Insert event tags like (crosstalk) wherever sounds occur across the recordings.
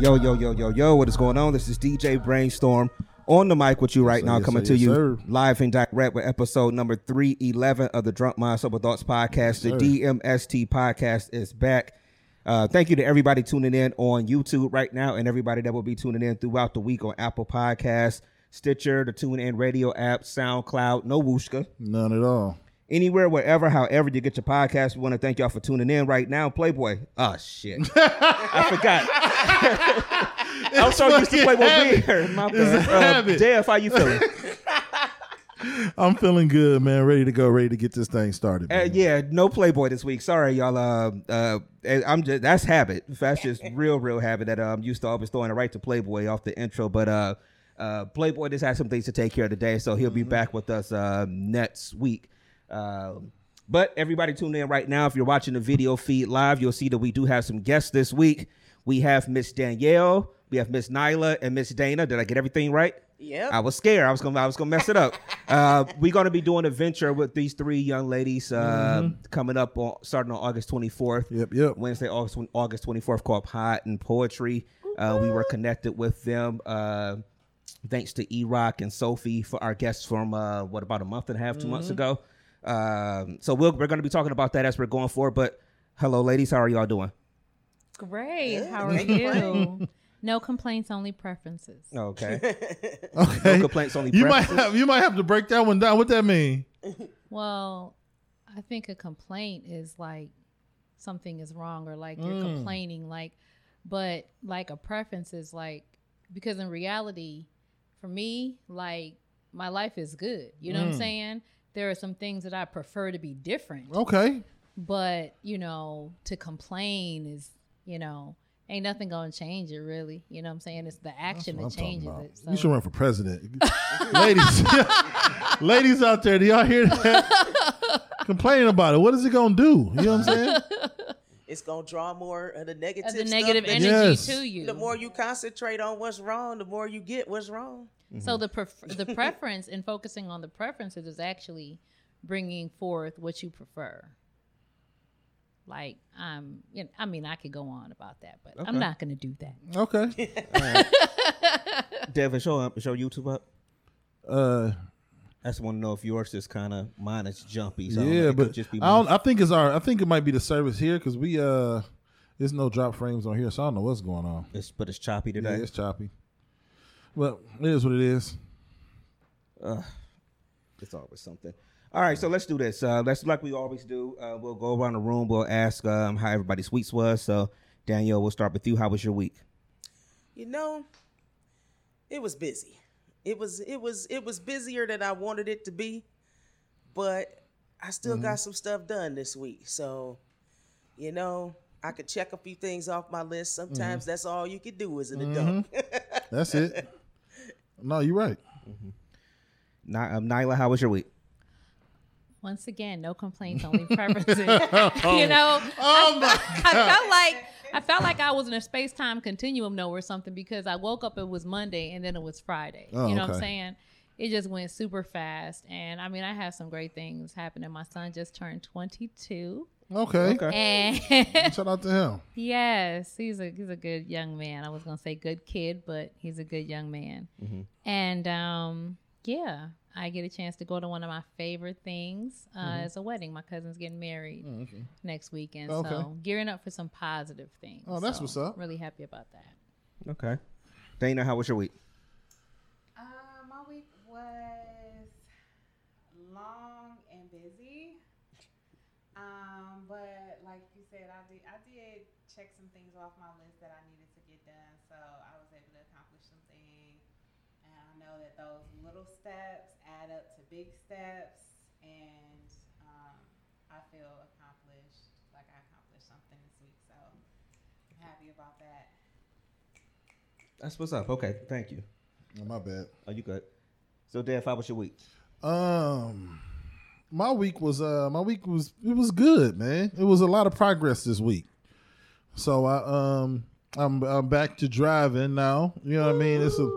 Yo, yo, yo, yo, yo, what is going on? This is DJ Brainstorm on the mic with you right sir, now, yes, coming sir, to yes, you sir. live and direct with episode number 311 of the Drunk Mind Sober Thoughts Podcast. the DMST podcast is back. Uh, thank you to everybody tuning in on YouTube right now and everybody that will be tuning in throughout the week on Apple Podcasts, Stitcher, the TuneIn Radio app, SoundCloud, no Wooshka None at all. Anywhere, wherever, however you get your podcast. We want to thank y'all for tuning in right now. Playboy. Oh shit. I forgot. (laughs) I'm so used to Playboy habit. here. My bad. Uh. Jeff, how you feeling? (laughs) I'm feeling good, man. Ready to go. Ready to get this thing started. uh, yeah, no Playboy this week. Sorry, y'all. Uh, uh, I'm just that's habit. That's just real, real habit that I'm used to always throwing it right to Playboy off the intro. But uh, uh, Playboy just has some things to take care of today, so he'll be back with us uh, next week. Um, but everybody tune in right now. If you're watching the video feed live, you'll see that we do have some guests this week. We have Miss Danielle, we have Miss Nyla, and Miss Dana. Did I get everything right? Yeah. I was scared. I was gonna I was gonna mess it up. (laughs) uh, we're gonna be doing a venture with these three young ladies uh, coming up on starting on August 24th. Yep, yep. Wednesday, August August 24th, called Pot and Poetry. Uh, we were connected with them. Uh, thanks to E Rock and Sophie for our guests from uh, what about a month and a half, 2 months ago. Um, so we'll, we're going to be talking about that as we're going forward. But hello, ladies, how are y'all doing? Great. How are you? no complaints, only preferences. Okay, (laughs) Okay. no complaints, only you might preferences. have you might have to break that one down. What that mean? Well, I think a complaint is like something is wrong or like you're complaining like but like a preference is like because in reality for me like my life is good. You know what I'm saying? There are some things that I prefer to be different. Okay. But, you know, to complain is, you know, ain't nothing gonna change it really. You know what I'm saying? It's the action What I'm that changes it. So. You should run for president, (laughs) ladies. (laughs) ladies out there, do y'all hear that? (laughs) Complaining about it. What is it gonna do? You know what I'm saying? It's gonna draw more of the negative, Of the negative energy Yes. to you. The more you concentrate on what's wrong, the more you get what's wrong. So the pref- the preference and focusing on the preferences is actually bringing forth what you prefer. Like um, you know, I mean, I could go on about that, but I'm not going to do that. Okay. Devin, show up, show YouTube up. Uh, I just want to know if yours is kind of mine is jumpy. So I don't know, yeah, it but just be I don't. I think it's our. I think it might be the service here because we uh, there's no drop frames on here, so I don't know what's going on. It's, but it's choppy Yeah, today. it's choppy. Well, it is what it is. It's always something. All right, so let's do this. Uh, let's like we always do. Uh, we'll go around the room. We'll ask um, how everybody's weeks was. So Danielle, we'll start with you. How was your week? You know, it was busy. It was it was it was busier than I wanted it to be, but I still Mm-hmm. got some stuff done this week. So, you know, I could check a few things off my list. Sometimes Mm-hmm. that's all you could do as an adult. That's it. (laughs) no, you're right. Ni- um, Nyla, how was your week? Once again, no complaints, only preferences. (laughs) you know, oh my I, felt like I felt like I was in a space time continuum though or something because I woke up it was Monday and then it was Friday. Oh, you know what I'm saying? It just went super fast, and I mean, I have some great things happening. My son just turned 22. Okay. And Shout out to him. (laughs) yes, he's a he's a good young man. I was gonna say good kid, but he's a good young man. Mm-hmm. And um, yeah, I get a chance to go to one of my favorite things. Uh, It's a wedding. My cousin's getting married next weekend, Mm-hmm. Okay. so gearing up for some positive things. Oh, that's So, what's up. Really happy about that. Okay. Dana, how was your week? Uh, my week was long and busy. Um, but like you said, I did I did check some things off my list that I needed to get done, so I was able to accomplish some things. And I know that those little steps add up to big steps, and um, I feel accomplished, like I accomplished something this week. So I'm happy about that. That's what's up. Okay, thank you. Oh, my bad. Are you good? So, Dad, how was your week? Um, my week was uh, my week was it was good, man. It was a lot of progress this week. So I um, I'm I'm back to driving now. You know what I mean? It's a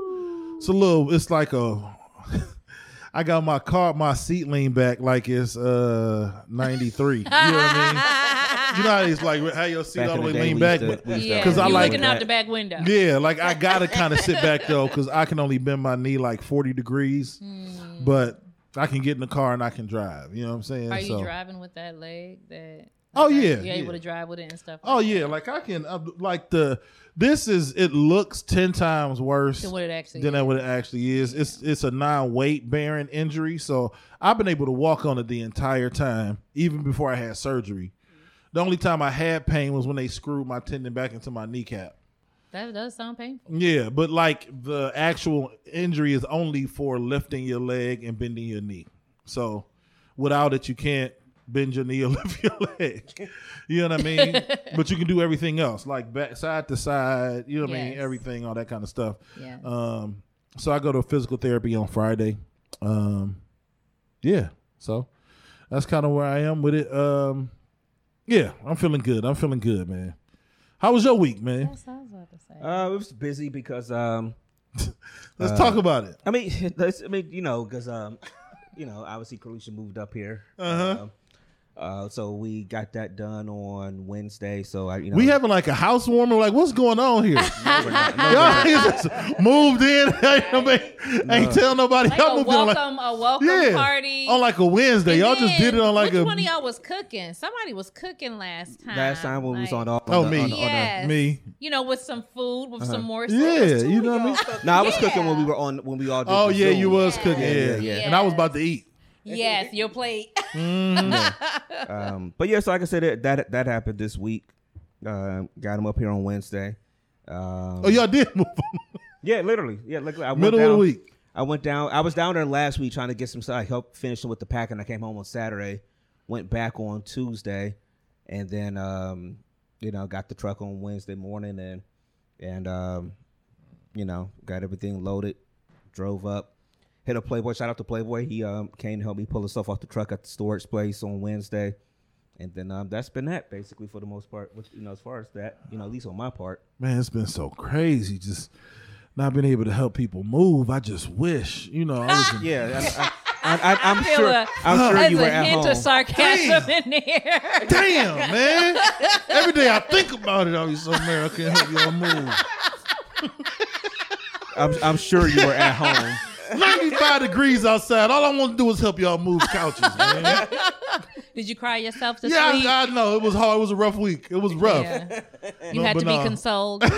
it's a little. It's like a. (laughs) I got my car, my seat lean back like it's uh 93. You know what I mean? (laughs) You know how it's like how your seat Back all in the the way lean back, used to- but we used to- Yeah, 'Cause I like looking out the back window. yeah, like I gotta kind of sit back though, because I can only bend my knee like forty degrees, Hmm. but I can get in the car and I can drive. You know what I'm saying? Are you So- driving with that leg? That Oh, like, yeah, you're able to drive with it and stuff. Oh like yeah, like I can uh, like the this is it looks ten times worse Than what it actually than is. what it actually is. It's it's a non weight bearing injury, so I've been able to walk on it the entire time, even before I had surgery. The only time I had pain was when they screwed my tendon back into my kneecap. That does sound painful. Yeah, but like the actual injury is only for lifting your leg and bending your knee. So without it, you can't bend your knee or (laughs) lift your leg. You know what I mean? (laughs) but you can do everything else, like back side to side. You know what I mean? Everything, all that kind of stuff. Yeah. Um, so I go to physical therapy on Friday. Um, yeah, so that's kind of where I am with it. Um, yeah, I'm feeling good. I'm feeling good, man. How was your week, man? I was about to say. Uh, it was busy because um, (laughs) Let's talk about it. I mean, (laughs) that's, I mean, you know, because um, you know, obviously, Carisha moved up here. Uh-huh. Um, uh, so we got that done on Wednesday. So I, you know, We having like a housewarming. Like, what's going on here? (laughs) we're not- no, Y'all just moved in. (laughs) ain't, ain't tell nobody. like y'all a moved in like a welcome yeah party. on like a Wednesday. And y'all just did it on like which a one of y'all was cooking? Somebody was cooking last time. last time when we was like, on the, on Oh, the- me. on the- on the- me. You know, with some food, with some more. Yeah, you know what I mean. No, I was Yeah. cooking when we were on when we all. Did Oh the yeah, Zoom. you was Yeah. cooking. Yeah, Yeah, yeah, yeah. And I was about to eat. Yes, (laughs) your plate. (laughs) Um, but yeah, so like I said, that that, that happened this week. Uh, got him up here on Wednesday. Um, Oh, y'all did move on. (laughs) yeah, literally. Yeah, like I went Middle of down, the week. I went down. I was down there last week trying to get some. I helped finishing with the packing. And I came home on Saturday, went back on Tuesday, and then um, you know got the truck on Wednesday morning and and um, you know got everything loaded, drove up, hit a Playboy. Shout out to Playboy. He um came to help me pull the stuff off the truck at the storage place on Wednesday. And then um, that's been that basically for the most part. With, you know, as far as that, you know, at least on my part. Man, it's been so crazy. Just not being able to help people move. I just wish, you know, I was (laughs) in, Yeah, I, I, (laughs) I, I'm feel sure. a- I'm sure you were a at hint home. of sarcasm in there. Damn, (laughs) man. Every day I think about it, I be so mad I can't help y'all move. I'm, I'm sure you were at home. 95 degrees outside. All I want to do is help y'all move couches, man. (laughs) Did you cry yourself to yeah, sleep? I, I know. It was hard. It was a rough week. It was rough. Yeah. You No, had but to be nah. consoled. (laughs)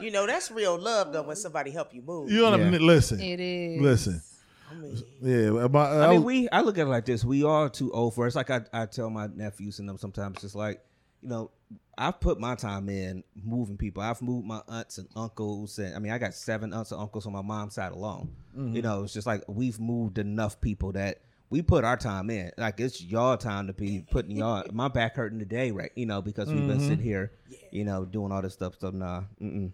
You know, that's real love though when somebody help you move. You know what I Yeah. mean? Listen. it is. Listen. I mean, Yeah. My, I mean, we. I look at it like this. We are too old for it. It's like I, I tell my nephews and them sometimes. It's like, you know, I've put my time in moving people. I've moved my aunts and uncles, and I mean, I got seven aunts and uncles on my mom's side alone. You know, it's just like we've moved enough people that we put our time in. Like it's your time to be putting y'all. (laughs) my back hurting today, right? You know, because we've been sitting here, you know, doing all this stuff. So nah, mm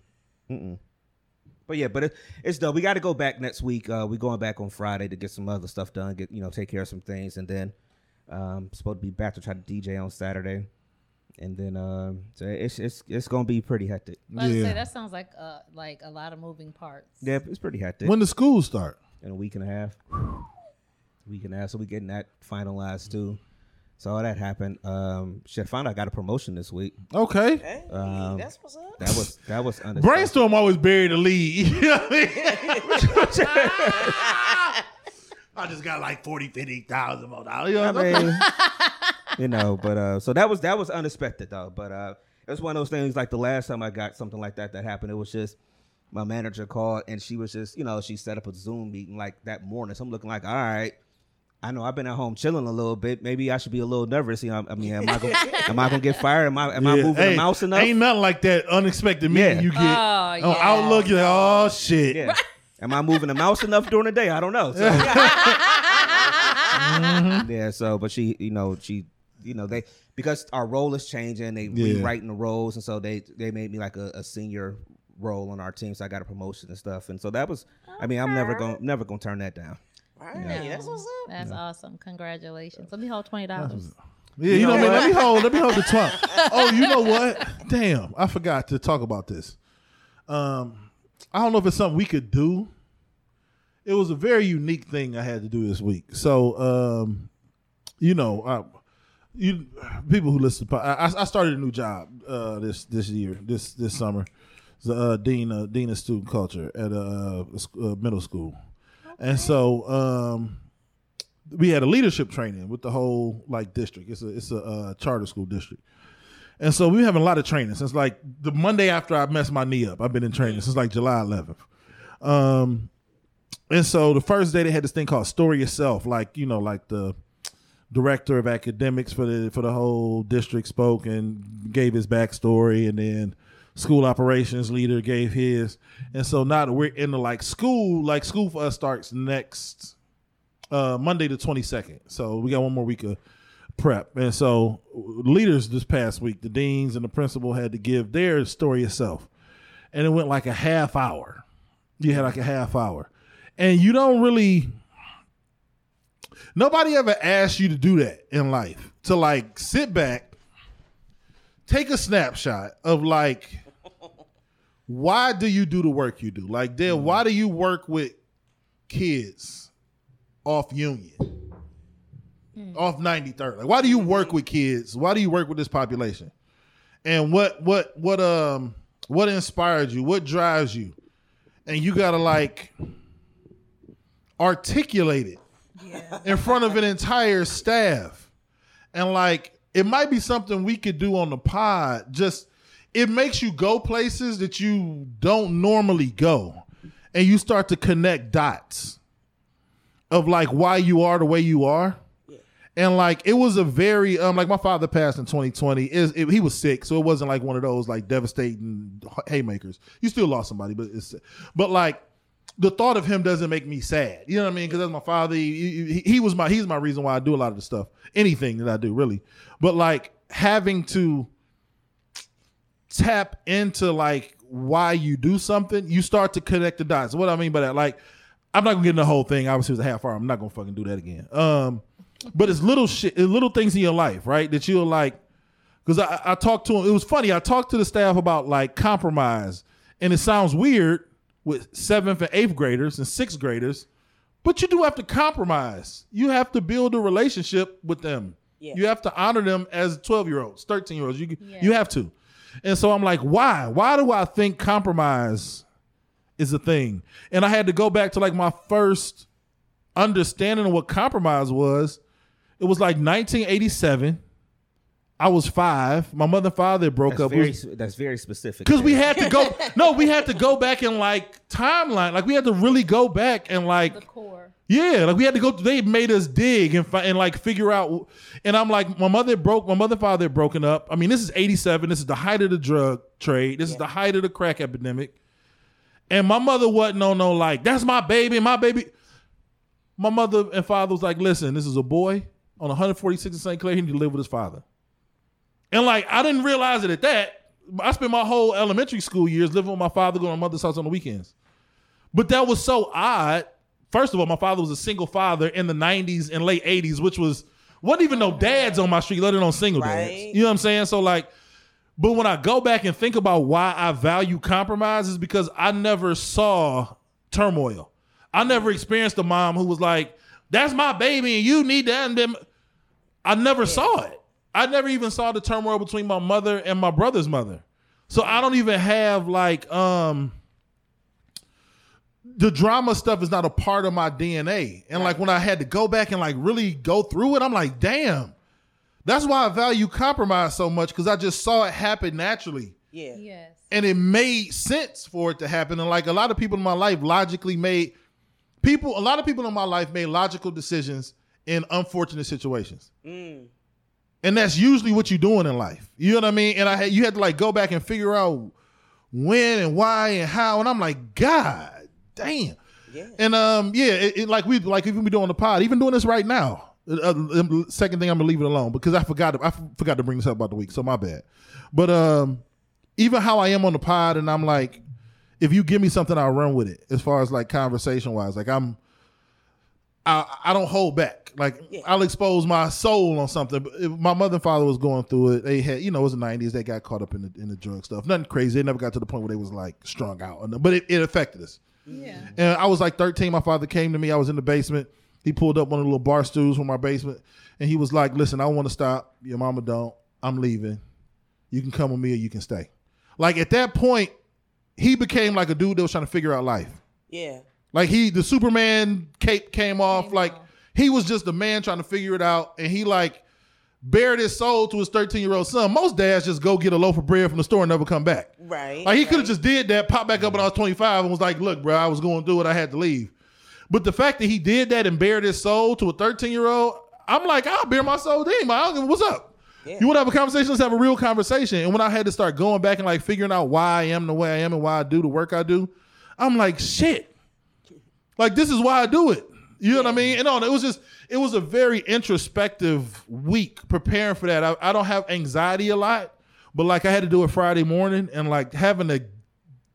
mm. But yeah, but it, it's done. We got to go back next week. Uh, we going back on Friday to get some other stuff done. Get you know, take care of some things, and then um, supposed to be back to try to DJ on Saturday, and then um, so it's it's it's gonna be pretty hectic. I was gonna Yeah. say that sounds like uh like a lot of moving parts. Yeah, it's pretty hectic. when the school start? in a week and a half, week and a half. So we getting that finalized too. So all that happened. Um, shit, found out I got a promotion this week. Okay. Hey, Um, that's what's up. That was that was. (laughs) Brainstorm always buried the lead. (laughs) You know what (laughs) I just got like 40, 50,000 more dollars. You know what I'm mean, you know, but uh, so that was that was unexpected though. But uh, it was one of those things. Like the last time I got something like that that happened, it was just my manager called and she was just, you know, she set up a Zoom meeting like that morning. So I'm looking like, all right. I know I've been at home chilling a little bit. Maybe I should be a little nervous. You know, I mean, am I gonna, am I gonna get fired? Am I am I moving Hey, the mouse enough? Ain't nothing like that unexpected meeting Yeah. you get Oh, on yeah. Outlook. You're like, oh shit. Yeah. Am I moving the mouse enough during the day? I don't know. So, Mm-hmm. (laughs) (laughs) Yeah. So, but she, you know, she, you know, they because our role is changing. They Yeah. rewriting the roles, and so they they made me like a, a senior role on our team. So I got a promotion and stuff. And so that was. I mean, I'm never gonna never gonna turn that down. Right, that's what's up. That's awesome. Congratulations. Let me hold twenty dollars. Yeah, you know, what I mean? Let me hold. Let me hold the twelve. (laughs) oh, you know what? Damn, I forgot to talk about this. Um, I don't know if it's something we could do. It was a very unique thing I had to do this week. So, um, you know, I, you people who listen, to, I, I started a new job uh, this this year, this this summer. The uh, dean uh, dean of student culture at a, uh, sc- uh, middle school, and so um, we had a leadership training with the whole like district. It's a it's a uh, charter school district, and so we were having a lot of training since like the Monday after I messed my knee up. I've been in training since like July 11th. Um, and so the first day they had this thing called Story Yourself, like you know, like the director of academics for the for the whole district spoke and gave his backstory, and then school operations leader gave his. And so now that we're in the like school, like school for us starts next uh, Monday the 22nd. So we got one more week of prep. And so leaders this past week, the deans and the principal had to give their story itself. And it went like a half hour. You had like a half hour. And you don't really nobody ever asked you to do that in life. To like sit back, take a snapshot of like why do you do the work you do? Like Dale, why do you work with kids off Union? Off 93rd. Like why do you work with kids? Why do you work with this population? And what what what um what inspired you? What drives you? And you gotta like articulate it in front of an entire staff. And like it might be something we could do on the pod. Just it makes you go places that you don't normally go. And you start to connect dots of like why you are the way you are. And like it was a very um like my father passed in 2020 is he was sick so it wasn't like one of those like devastating haymakers. You still lost somebody but it's but like the thought of him doesn't make me sad. You know what I mean? Because that's my father. He, he, he was my he's my reason why I do a lot of the stuff. Anything that I do, really. But like having to tap into like why you do something, you start to connect the dots. What I mean by that, like, I'm not gonna get in the whole thing. Obviously, it was a half hour. I'm not gonna fucking do that again. Um, but it's little shit, little things in your life, right? That you're like, because I, I talked to him. It was funny. I talked to the staff about like compromise, and it sounds weird with seventh and eighth graders and sixth graders, but you do have to compromise. You have to build a relationship with them. Yeah. You have to honor them as 12 year olds, 13 year olds. You Yeah. you have to. And so I'm like, why? Why do I think compromise is a thing? And I had to go back to like my first understanding of what compromise was. It was like 1987. I was five. My mother and father broke That's up. Very was- that's very specific. because we had to go. (laughs) no, we had to go back and like timeline. Like we had to really go back and like The core. yeah, like we had to go. They made us dig and fi- and like figure out. And I'm like, my mother broke. My mother and father had broken up. I mean, this is '87. This is the height of the drug trade. This is the height of the crack epidemic. And my mother wasn't on no like that's my baby, my baby. My mother and father was like, listen, this is a boy on 146 in St. Clair. He need to live with his father. And like I didn't realize it at that. I spent my whole elementary school years living with my father, going to my mother's house on the weekends. But that was so odd. First of all, my father was a single father in the 90s and late 80s, which was wasn't even no dads on my street, let alone single dads. You know what I'm saying? So like, but when I go back and think about why I value compromise is because I never saw turmoil. I never experienced a mom who was like, "That's my baby, and you need that." And then I I never saw it. I never even saw the turmoil between my mother and my brother's mother. So I don't even have like um the drama stuff is not a part of my DNA. And like when I had to go back and like really go through it, I'm like, damn. That's why I value compromise so much because I just saw it happen naturally. Yeah. Yes. And it made sense for it to happen. And like a lot of people in my life logically made people, a lot of people in my life made logical decisions in unfortunate situations. And that's usually what you're doing in life. You know what I mean? And I had you had to like go back and figure out when and why and how. And I'm like, God damn. Yeah. And um, yeah, it, it- like we like even we doing the pod, even doing this right now. Uh, uh, second thing, I'm gonna leave it alone because I forgot to, I f- forgot to bring this up about the week, so my bad. But um, even how I am on the pod, and I'm like, if you give me something, I'll run with it. As far as like conversation wise, like I'm, I I don't hold back. Like Yeah. I'll expose my soul on something. But my mother and father was going through it. They had, you know, it was the '90s. They got caught up in the in the drug stuff. Nothing crazy. They never got to the point where they was like strung out, but it, it affected us. Yeah. And I was like 13. My father came to me. I was in the basement. He pulled up one of the little bar stools from my basement, and he was like, "Listen, I want to stop. Your mama don't. I'm leaving. You can come with me, or you can stay." Like at that point, he became like a dude that was trying to figure out life. Yeah. Like he, the Superman cape came off. Came like off. he was just a man trying to figure it out, and he like bared his soul to his 13 year old son. Most dads just go get a loaf of bread from the store and never come back. Right. Like he could have just did that, popped back up when I was 25 and was like, look, bro, I was going through it. I had to leave. But the fact that he did that and bared his soul to a 13 year old, I'm like, I'll bare my soul to him. I don't give what's up. Yeah. You want to have a conversation? Let's have a real conversation. And when I had to start going back and like figuring out why I am the way I am and why I do the work I do, I'm like, shit. Like this is why I do it. You know what I mean? And on it was just it was a very introspective week preparing for that. I, I don't have anxiety a lot, but like I had to do it Friday morning and like having to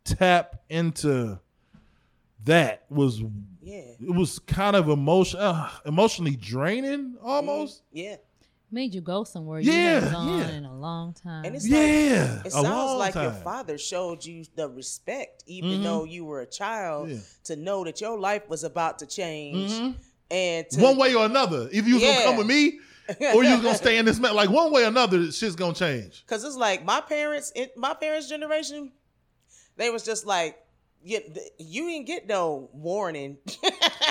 tap into that was Yeah. it was kind of emotion uh, emotionally draining almost. Yeah. Made you go somewhere you Yeah, haven't gone yeah. in a long time. And it's Yeah, like, it a sounds long like your father showed you the respect, even mm-hmm. though you were a child, Yeah. to know that your life was about to change. Mm-hmm. And to, One way or another. If you was gonna come with me or you was gonna stay in this man, like one way or another, shit's gonna change. Cause it's like my parents, in my parents' generation, they was just like, you, you didn't get no warning. (laughs)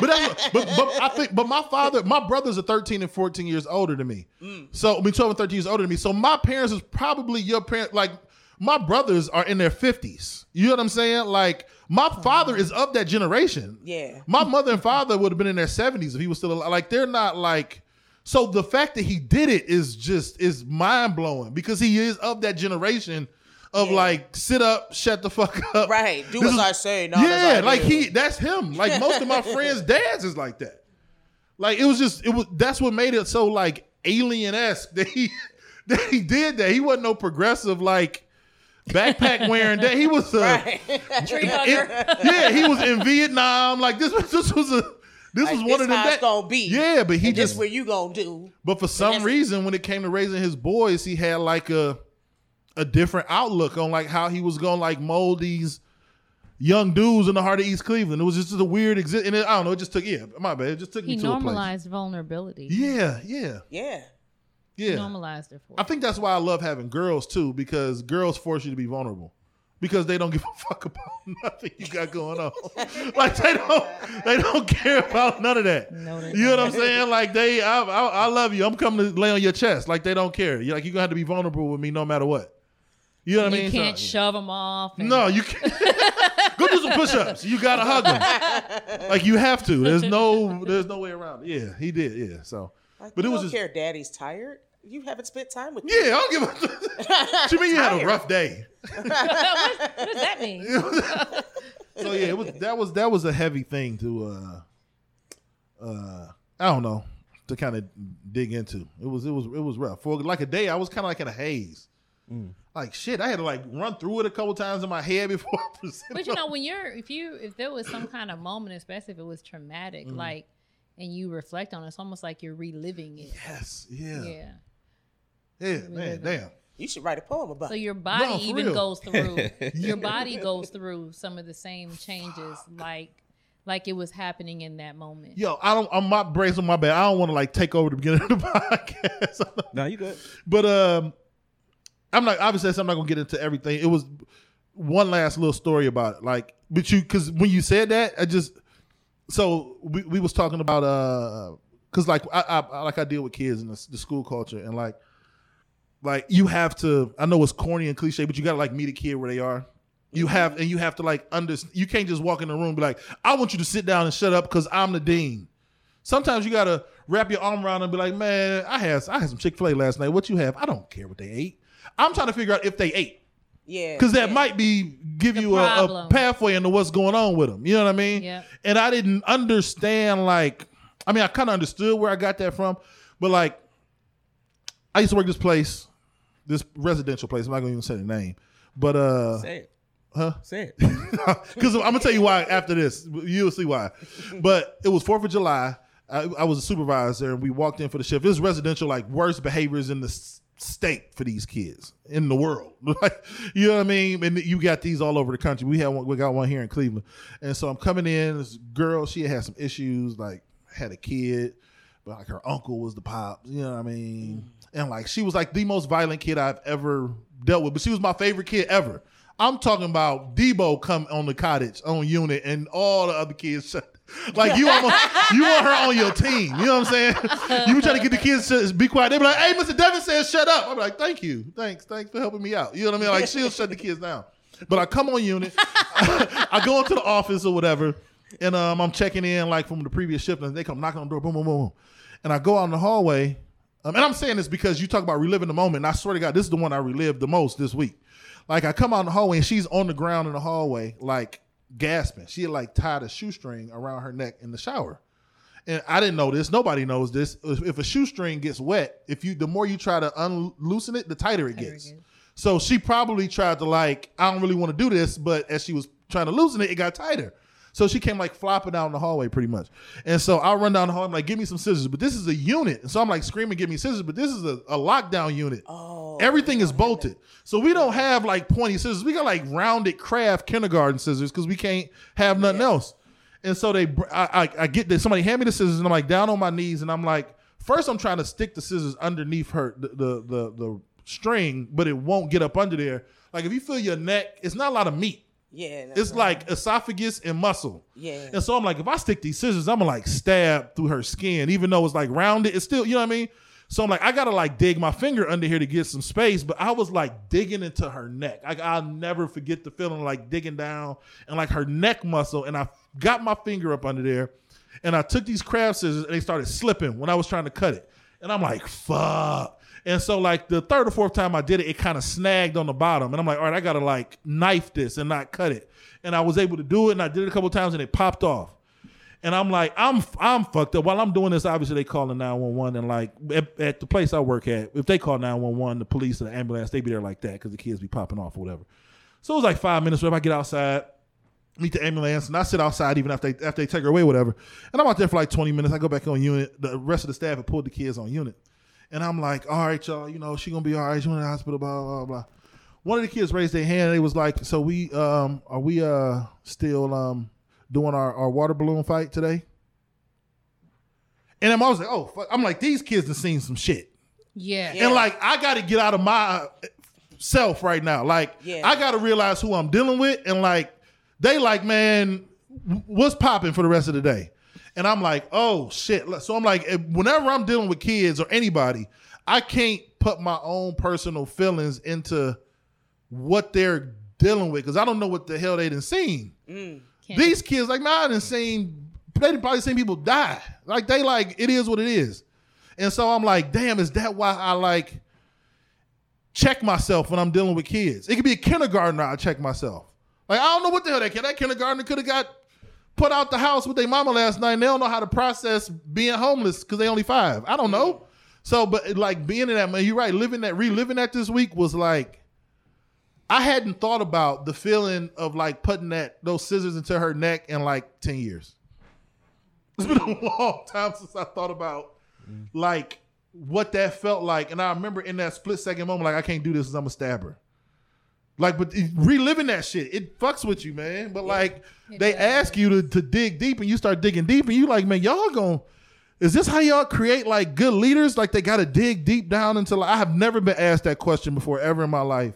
But but, but I think but my father, my brothers are 13 and 14 years older than me. Mm. So I mean 12 and 13 years older than me. So my parents is probably your parent like my brothers are in their 50s. You know what I'm saying? Like my mm-hmm. father is of that generation. Yeah. My mother and father would have been in their 70s if he was still alive. Like they're not like so the fact that he did it is just is mind blowing because he is of that generation of Yeah. like sit up, shut the fuck up. Right. (laughs) Do This as is- I say, not yeah, like do. he that's him. Like most of my (laughs) friends' dads is like that. Like it was just it was that's what made it so like alien esque that he (laughs) that he did that. He wasn't no progressive like backpack wearing that. He was a Right. Tree hugger. yeah, he was in Vietnam. Like this was this was a this Like, was this one of them That's gonna be. Yeah, but he this just where you gonna do. but for some reason, when it came to raising his boys, he had like a a different outlook on like how he was gonna like mold these young dudes in the heart of East Cleveland. It was just a weird exist, and it, I don't know. It just took yeah, my bad. It just took he me to a place. normalized vulnerability. Yeah, yeah, Yeah. yeah. Normalized it for. I think that's why I love having girls too, because girls force you to be vulnerable. Because they don't give a (laughs) fuck about nothing you got going on. (laughs) like they don't, they don't care about none of that. No, you know what I'm (laughs) saying? Like they, I, I, I love you. I'm coming to lay on your chest. Like they don't care. You're like you're gonna have to be vulnerable with me no matter what. You know what I mean? you can't So- shove them off. and- no, you can't. (laughs) Go do some push-ups. You gotta hug them. Like you have to. There's no, there's no way around it. Yeah, he did. Yeah. So, Like, but you it was don't just. care. Daddy's tired. You haven't spent time with. Yeah, I don't give a. (laughs) what you mean you had a rough day? what does that mean? (laughs) so yeah, it was that was that was a heavy thing to uh uh I don't know to kind of dig into. It was it was it was rough. For like a day, I was kind of like in a haze. Like shit, I had to like run through it a couple times in my head (laughs) before. I presented But you know, when you're if you if there was some kind of moment, especially if it was traumatic, Mm-hmm. like and you reflect on it, it's almost like you're reliving it. yes, yeah, yeah, Yeah. man, damn. You should write a poem about. So your body No, even real. goes through (laughs) your body goes through some of the same changes, like like it was happening in that moment. Yo, I don't. I'm my brains on my bad. I don't want to like take over the beginning of the (laughs) podcast. No, you good. But um, I'm not obviously I'm not gonna get into everything. It was one last little story about it. Like, but you because when you said that, I just so we, we was talking about uh because like I, I like I deal with kids in the, the school culture and like like you have to I know it's corny and cliche, but you gotta like meet a kid where they are. You have and you have to like understand. You can't just walk in the room be like, "I want you to sit down and shut up because I'm the dean." Sometimes you gotta wrap your arm around and be like, "Man, I had I had some Chick Fil A last night. What you have? I don't care what they ate. I'm trying to figure out if they ate Yeah. because that yeah. might be give The you a, a pathway into what's going on with them. You know what I mean? Yep. And I didn't understand like, I mean, I kind of understood where I got that from, but like, I used to work this place, this residential place. I'm not gonna even say the name, but uh, Say it. huh? Say it. (laughs) Because I'm gonna tell you why after this. You'll see why. But it was Fourth of July. I, I was a supervisor, and we walked in for the shift. This is residential, like worst behaviors in the s- state for these kids in the world. (laughs) Like, you know what I mean? And you got these all over the country. We had one. We got one here in Cleveland, and so I'm coming in. This girl, she had some issues, like had a kid, but like her uncle was the pop. You know what I mean? Mm. And like she was like the most violent kid I've ever dealt with, but she was my favorite kid ever. I'm talking about Debo come on the cottage on unit and all the other kids shut. (laughs) (laughs) Like you almost you want her on your team. You know what I'm saying? (laughs) You try to get the kids to be quiet. They be like, "Hey, Mr. Devin says shut up." I'm like, "Thank you, thanks, thanks for helping me out." You know what I mean? Like she'll shut the kids down. But I come on unit, (laughs) I go into the office or whatever, and um, I'm checking in like from the previous shift, and they come knocking on the door, boom, boom, boom, boom. and I go out in the hallway. Um, and I'm saying this because you talk about reliving the moment. And I swear to God, this is the one I relived the most this week. Like I come out in the hallway and she's on the ground in the hallway, like gasping. She had like tied a shoestring around her neck in the shower. And I didn't know this. Nobody knows this. If if a shoestring gets wet, if you the more you try to unloosen it, the tighter it gets. So she probably tried to like, I don't really want to do this, but as she was trying to loosen it, it got tighter. So she came like flopping down the hallway pretty much. And so I run down the hall. I'm like, give me some scissors. But this is a unit. And so I'm like screaming, give me scissors. But this is a, a lockdown unit. Oh, Everything is bolted. So we don't have like pointy scissors. We got like rounded craft kindergarten scissors because we can't have nothing else. And so they, I, I, I get this. Somebody hand me the scissors, and I'm like down on my knees, and I'm like, first I'm trying to stick the scissors underneath her, the the the, the string, but it won't get up under there. Like if you feel your neck, it's not a lot of meat. Yeah. It's right. like esophagus and muscle. Yeah. And so I'm like, if I stick these scissors, I'm gonna like stab through her skin, even though it's like rounded. It's still, you know what I mean? So I'm like, I gotta like dig my finger under here to get some space. But I was like digging into her neck. Like I'll never forget the feeling of, like digging down and like her neck muscle. And I got my finger up under there, and I took these craft scissors and they started slipping when I was trying to cut it. And I'm like, fuck. And so like the third or fourth time I did it, it kind of snagged on the bottom. And I'm like, all right, I gotta like knife this and not cut it. And I was able to do it, and I did it a couple times, and it popped off. And I'm like, I'm I'm fucked up. While I'm doing this, obviously they calling 911, and like at, at the place I work at, if they call 911, the police or the ambulance, they be there like that because the kids be popping off or whatever. So it was like five minutes. Whatever. I get outside, meet the ambulance, and I sit outside even after they after they take her away, whatever. And I'm out there for like 20 minutes. I go back on unit. The rest of the staff have pulled the kids on unit, and I'm like, all right, y'all, you know she gonna be all right. She went to the hospital, blah blah blah. One of the kids raised their hand. and They was like, so we um are we uh still um doing our, our water balloon fight today? And I'm always like, oh, fuck. I'm like, these kids have seen some shit. Yeah. Yeah. And like, I got to get out of my self right now. Like, Yeah. I got to realize who I'm dealing with. And like, they like, man, what's popping for the rest of the day? And I'm like, oh shit. So I'm like, eh, whenever I'm dealing with kids or anybody, I can't put my own personal feelings into what they're dealing with because I don't know what the hell they done seen. Can't- These kids, like, man, I done seen, they done probably seen people die. Like, they like, it is what it is. And so I'm like, damn, is that why I like check myself when I'm dealing with kids? It could be a kindergartner, I check myself. Like, I don't know what the hell that kid, that kindergartner could have got put out the house with their mama last night and they don't know how to process being homeless because they only five. I don't know. So, but like being in that, man, you're right. Living that, reliving that this week was like, I hadn't thought about the feeling of like putting that those scissors into her neck in like 10 years. (laughs) It's been a long time since I thought about like what that felt like. And I remember in that split second moment, like I can't do this I'm a stabber. Like, but reliving that shit, it fucks with you, man. But like, they ask you to, to dig deep, and you start digging deep, and you like, man, y'all going Is this how y'all create like good leaders? Like they got to dig deep down into. Like, I have never been asked that question before ever in my life.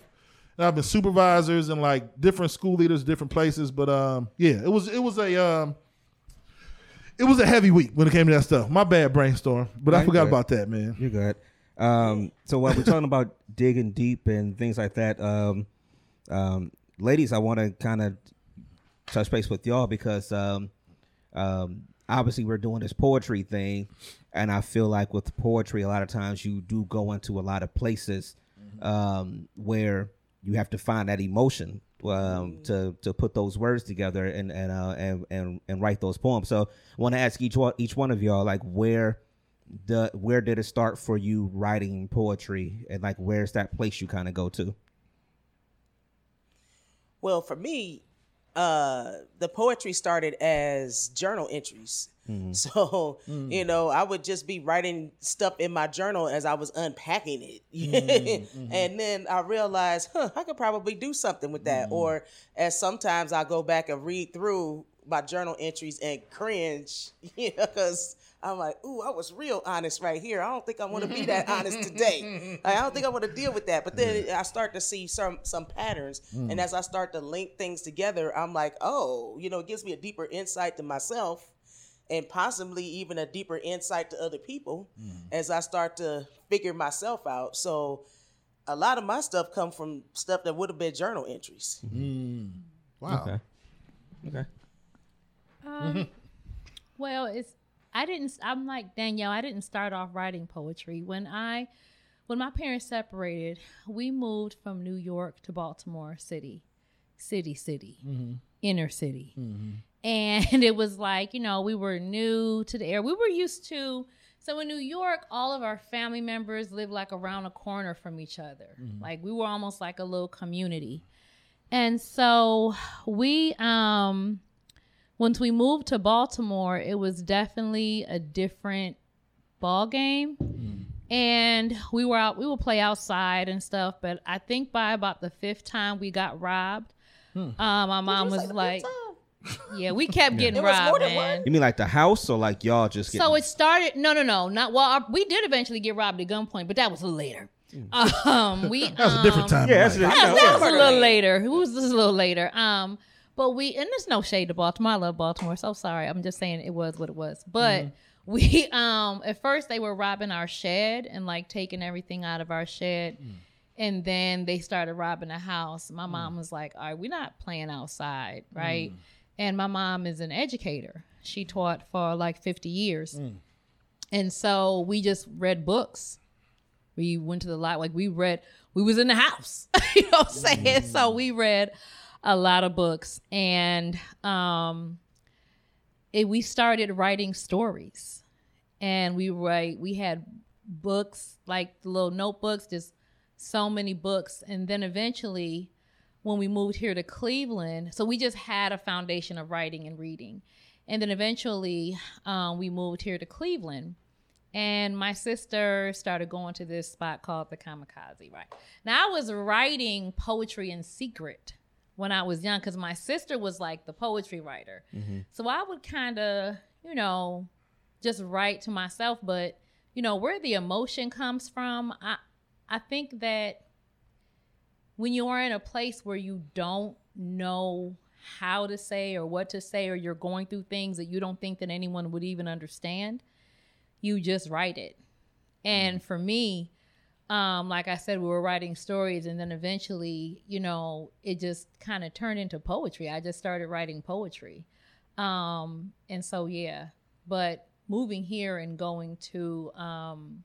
And I've been supervisors and like different school leaders, different places. But um, yeah, it was it was a um, it was a heavy week when it came to that stuff. My bad brainstorm, but I forgot good. about that, man. You're good. Um, so while we're talking about digging deep and things like that, um, um, ladies, I want to kind of touch base with y'all because um, um, obviously we're doing this poetry thing, and I feel like with poetry, a lot of times you do go into a lot of places um, where you have to find that emotion um, to to put those words together and and uh, and, and and write those poems. So I want to ask each one each one of y'all like where the where did it start for you writing poetry and like where's that place you kind of go to? Well, for me, uh, the poetry started as journal entries. Mm-hmm. (laughs) So, mm. you know, I would just be writing stuff in my journal as I was unpacking it. (laughs) Mm-hmm, mm-hmm. and then I realized, huh, I could probably do something with that. Mm. Or as sometimes I go back and read through my journal entries and cringe, (laughs) you know, because I'm like, ooh, I was real honest right here. I don't think I want to be that honest today. (laughs) Like, I don't think I want to deal with that. But then I start to see some some patterns, and mm. as I start to link things together, I'm like, oh, you know, it gives me a deeper insight to myself, and possibly even a deeper insight to other people mm. as I start to figure myself out. So. A lot of my stuff come from stuff that would have been journal entries. Mm. Wow. Okay. Okay. Um, well, it's I didn't. I'm like Danielle. I didn't start off writing poetry when I, when my parents separated. We moved from New York to Baltimore City, city, city, inner city, and (laughs) it was like you know we were new to the air. We were used to. So in New York, all of our family members lived like around a corner from each other. Like we were almost like a little community. And so we um once we moved to Baltimore, it was definitely a different ball game. And we were out, we would play outside and stuff. But I think by about the fifth time we got robbed, uh, my mom was like, "Yeah, we kept (laughs) getting It was more robbed, than man." You mean like the house or like y'all just get So it started. No, no, no, not well. Our, we did eventually get robbed at gunpoint, but that was later. Um, we (laughs) That was a different time. Yeah, in that's life. just- that, that was a little later. It was just a little later. Um, but we and there's no shade to Baltimore. I love Baltimore. So sorry. I'm just saying it was what it was. But mm. (laughs) we um at first they were robbing our shed and like taking everything out of our shed. Mm. And then they started robbing the house. My mm. mom was like, All right, we're not playing outside, right? And my mom is an educator. She taught for like 50 years. And so we just read books. We went to the lot, like we read, we was in the house. (laughs) you know what I'm saying? So we read a lot of books and um it, we started writing stories. And we write we had books, like little notebooks, just so many books. And then eventually when we moved here to Cleveland, so we just had a foundation of writing and reading. And then eventually um, we moved here to Cleveland and my sister started going to this spot called the Kamikaze. Right now, I was writing poetry in secret when I was young because my sister was like the poetry writer. Mm-hmm. So I would kind of, you know, just write to myself. But you know, where the emotion comes from, I I think that when you are in a place where you don't know how to say or what to say, or you're going through things that you don't think that anyone would even understand you just write it. And mm-hmm. for me, um, like I said, we were writing stories, and then eventually, you know, it just kind of turned into poetry. I just started writing poetry. Um, and so, yeah, but moving here and going to um,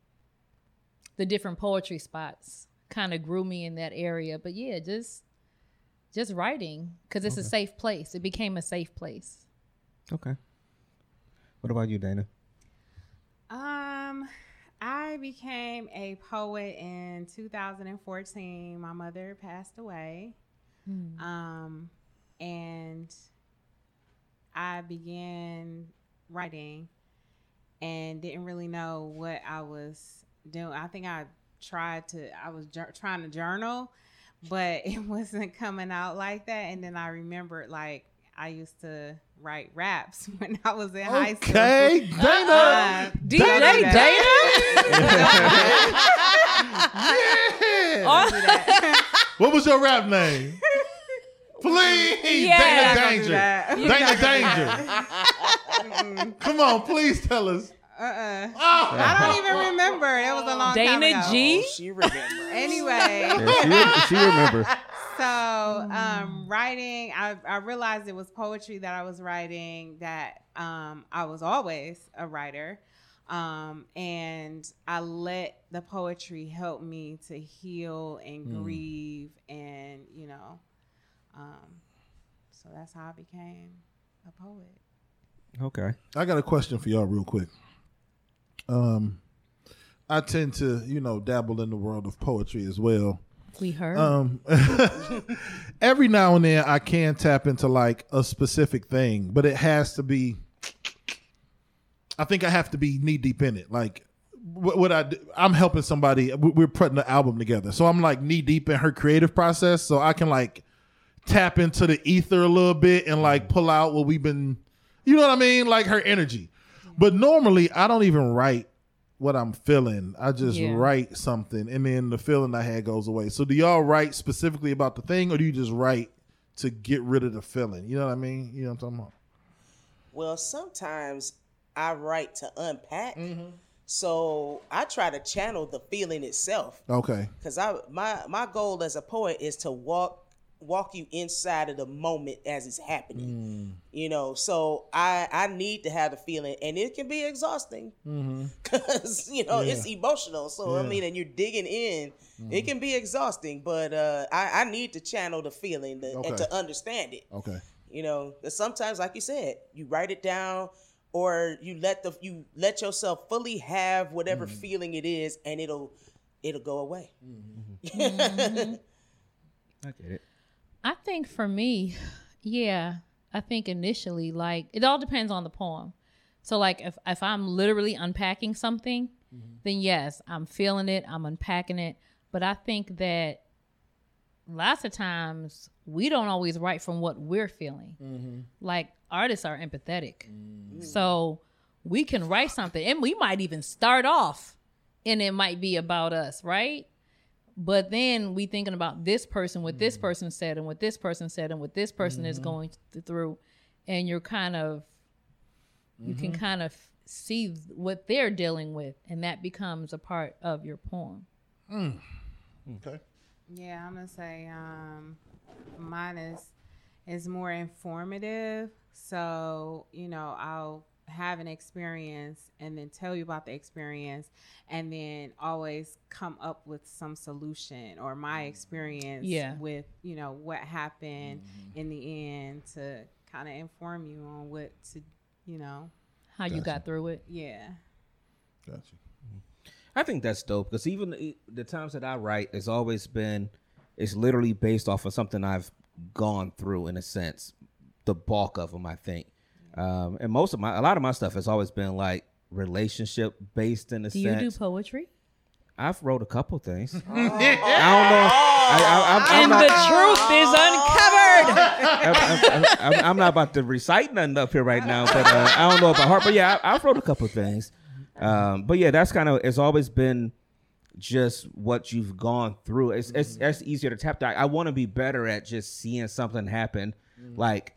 the different poetry spots kind of grew me in that area. But yeah, just just writing because it's a safe place. It became a safe place. Okay. What about you, Dana? Um, I became a poet in 2014. My mother passed away. Um, and I began writing and didn't really know what I was doing. I think I tried to, I was trying to journal, but (laughs) it wasn't coming out like that. And then I remembered like I used to write raps (laughs) when I was in high school. Okay, Dana. Uh, DJ don't do that. What was your rap name? Please, Yeah. Dana Don't Danger. that. Dana Danger. Come on, please tell us. Uh-uh. Oh. I don't even remember. It was a long time ago. Dana ago. G. She remembers. Anyway, Yeah, she, she remembers. So um, writing, I, I realized it was poetry that I was writing. That um, I was always a writer, um, and I let the poetry help me to heal and Hmm. grieve, and you know, um, so that's how I became a poet. Okay. I got a question for y'all, real quick. Um, I tend to, you know, dabble in the world of poetry as well. We heard. Um, (laughs) every now and then I can tap into like a specific thing, but it has to be. I think I have to be knee deep in it. Like what, what I do, I'm helping somebody. we- We're putting the album together, so I'm like knee deep in her creative process, so I can like tap into the ether a little bit and like pull out what we've been. You know what I mean? Like her energy. But normally I don't even write what I'm feeling. I just Yeah. write something and then the feeling I had goes away. So do y'all write specifically about the thing or do you just write to get rid of the feeling? You know what I mean? You know what I'm talking about? Well, sometimes I write to unpack. Mm-hmm. So I try to channel the feeling itself. Okay. Cause I my my goal as a poet is to walk walk you inside of the moment as it's happening. Mm. You know, so I I need to have the feeling, and it can be exhausting mm-hmm. (laughs) because you know it's emotional. So I mean, and you're digging in, it mm-hmm. can be exhausting. But uh, I I need to channel the feeling to, Okay. and to understand it. Okay. You know, sometimes, like you said, you write it down, or you let the you let yourself fully have whatever mm. feeling it is, and it'll it'll go away. Mm-hmm. (laughs) I get it. I think for me, yeah, I think initially, like it all depends on the poem. So like if if I'm literally unpacking something, mm-hmm. then yes, I'm feeling it, I'm unpacking it. But I think that lots of times we don't always write from what we're feeling. Mm-hmm. Like artists are empathetic. Mm. So we can write something and we might even start off and it might be about us, right? But then we thinking about this person, what this person said, and what this person said, and what this person is going th- through, and you're kind of, you can kind of see what they're dealing with, and that becomes a part of your poem. Mm. Okay. Yeah, I'm gonna say um, mine is is more informative. So you know, I'll have an experience and then tell you about the experience, and then always come up with some solution or my mm-hmm. experience Yeah. with you know what happened mm-hmm. in the end to kind of inform you on what to you know How you got through it? yeah Gotcha. Mm-hmm. I think that's dope because even the- the times that I write, it's always been, it's literally based off of something I've gone through in a sense. The bulk of them, I think, um, and most of my, a lot of my stuff has always been like relationship based in a Do you do poetry? I've wrote a couple things. (laughs) I don't know. I, I, I'm, I'm not, truth is uncovered. I'm, I'm, I'm not about to recite nothing up here right now, but uh, I don't know about heart. But yeah, I, I've wrote a couple things. Um, but yeah, that's kind of it's always been just what you've gone through. It's it's, it's easier to tap that. I want to be better at just seeing something happen, like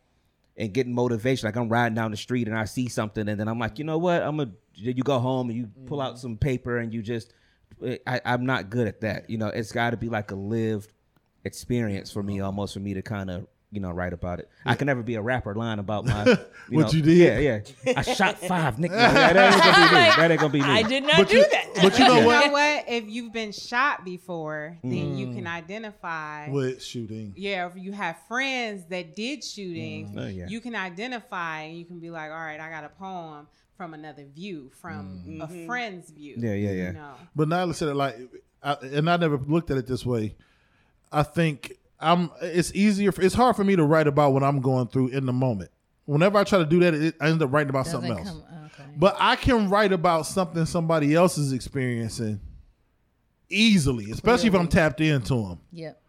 and getting motivation. Like I'm riding down the street and I see something, and then I'm like, you know what? I'm gonna. You go home and you pull out mm-hmm. some paper and you just. I, I'm not good at that. You know, it's got to be like a lived experience for me, mm-hmm. almost for me to kind of you know write about it. I can never be a rapper lying about (laughs) my you What know, you did? Yeah, yeah. I shot five (laughs) niggas. that, that ain't gonna be me. That ain't gonna be me. I did not But do you, that. but you know you know what? what if you've been shot before then you can mm. identify With shooting. Yeah, if you have friends that did shootings, mm. Oh, yeah. you can identify and you can be like, all right, I got a poem from another view, from mm. a mm-hmm. friend's view. Yeah, yeah, yeah. You know? But now let's say it like, I, and I never looked at it this way. I think I'm. It's easier. For, it's hard for me to write about what I'm going through in the moment. Whenever I try to do that, it, I end up writing about something Doesn't else. come- oh, okay. But I can write about something somebody else is experiencing easily, especially if I'm tapped into them. Yep.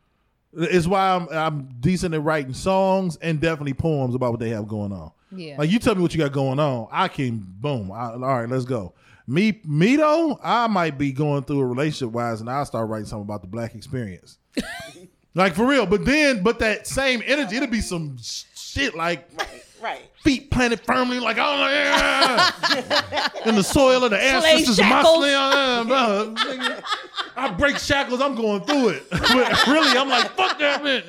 It's why I'm I'm decent at writing songs and definitely poems about what they have going on. Yeah. Like you tell me what you got going on, I can boom. I, all right, let's go. Me me though, I might be going through a relationship wise, and I'll start writing something about the black experience. (laughs) like for real. But then, but that same energy, it'll be some shit like Right. feet planted firmly, like oh yeah, in the soil of the Slave ancestors of my shackles. slave. bro. Nigga, I break shackles, I'm going through it. (laughs) but really, I'm like, fuck that man.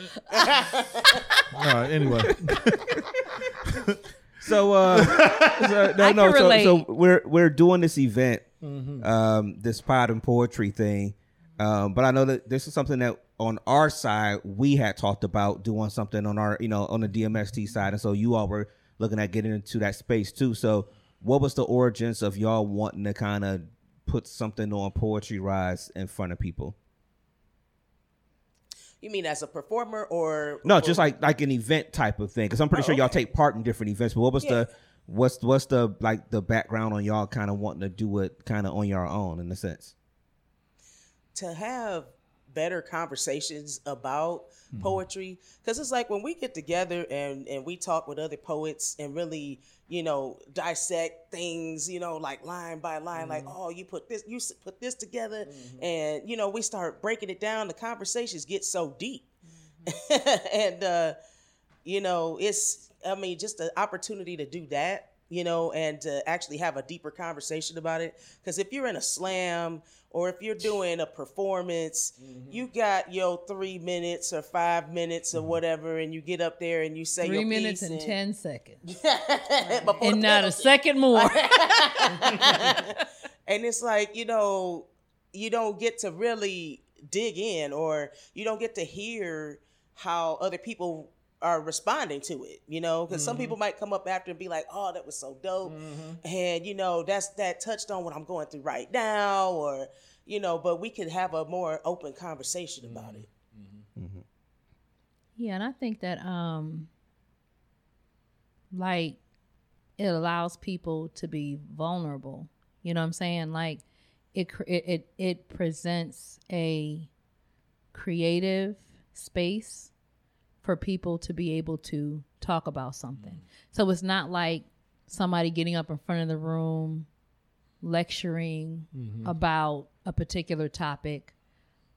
All right, anyway. (laughs) So, uh, (laughs) so, no, I no. can So, relate. so we're we're doing this event, um, this pod and poetry thing. Um, but I know that this is something that on our side we had talked about doing something on our, you know, on the DMST side, and so you all were looking at getting into that space too. So, what was the origins of y'all wanting to kind of put something on Poetry Rise in front of people? You mean as a performer or No, just like like an event type of thing. Because I'm pretty Oh, sure y'all okay. take part in different events. But what was Yeah. the what's what's the like the background on y'all kind of wanting to do it kind of on your own in a sense? to have better conversations about Mm-hmm. poetry because it's like when we get together and and we talk with other poets and really you know dissect things you know like line by line like Mm-hmm. oh you put this you put this together and you know we start breaking it down the conversations get so deep Mm-hmm. (laughs) and uh you know it's i mean just an opportunity to do that you know and to actually have a deeper conversation about it because if you're in a slam or if you're doing a performance Mm-hmm. you got your three minutes or five minutes or whatever and you get up there and you say Three your minutes piece and ten seconds, (laughs) and the not a second more. (laughs) (laughs) and it's like you know you don't get to really dig in or you don't get to hear how other people are responding to it you know because some mm-hmm. people might come up after and be like oh that was so dope. Mm-hmm. And you know that's that touched on what i'm going through right now or you know but we could have a more open conversation about mm-hmm. it. Yeah, and I think that um like it allows people to be vulnerable. You know what I'm saying? Like it it it, it presents a creative space for people to be able to talk about something. So it's not like somebody getting up in front of the room lecturing mm-hmm. about a particular topic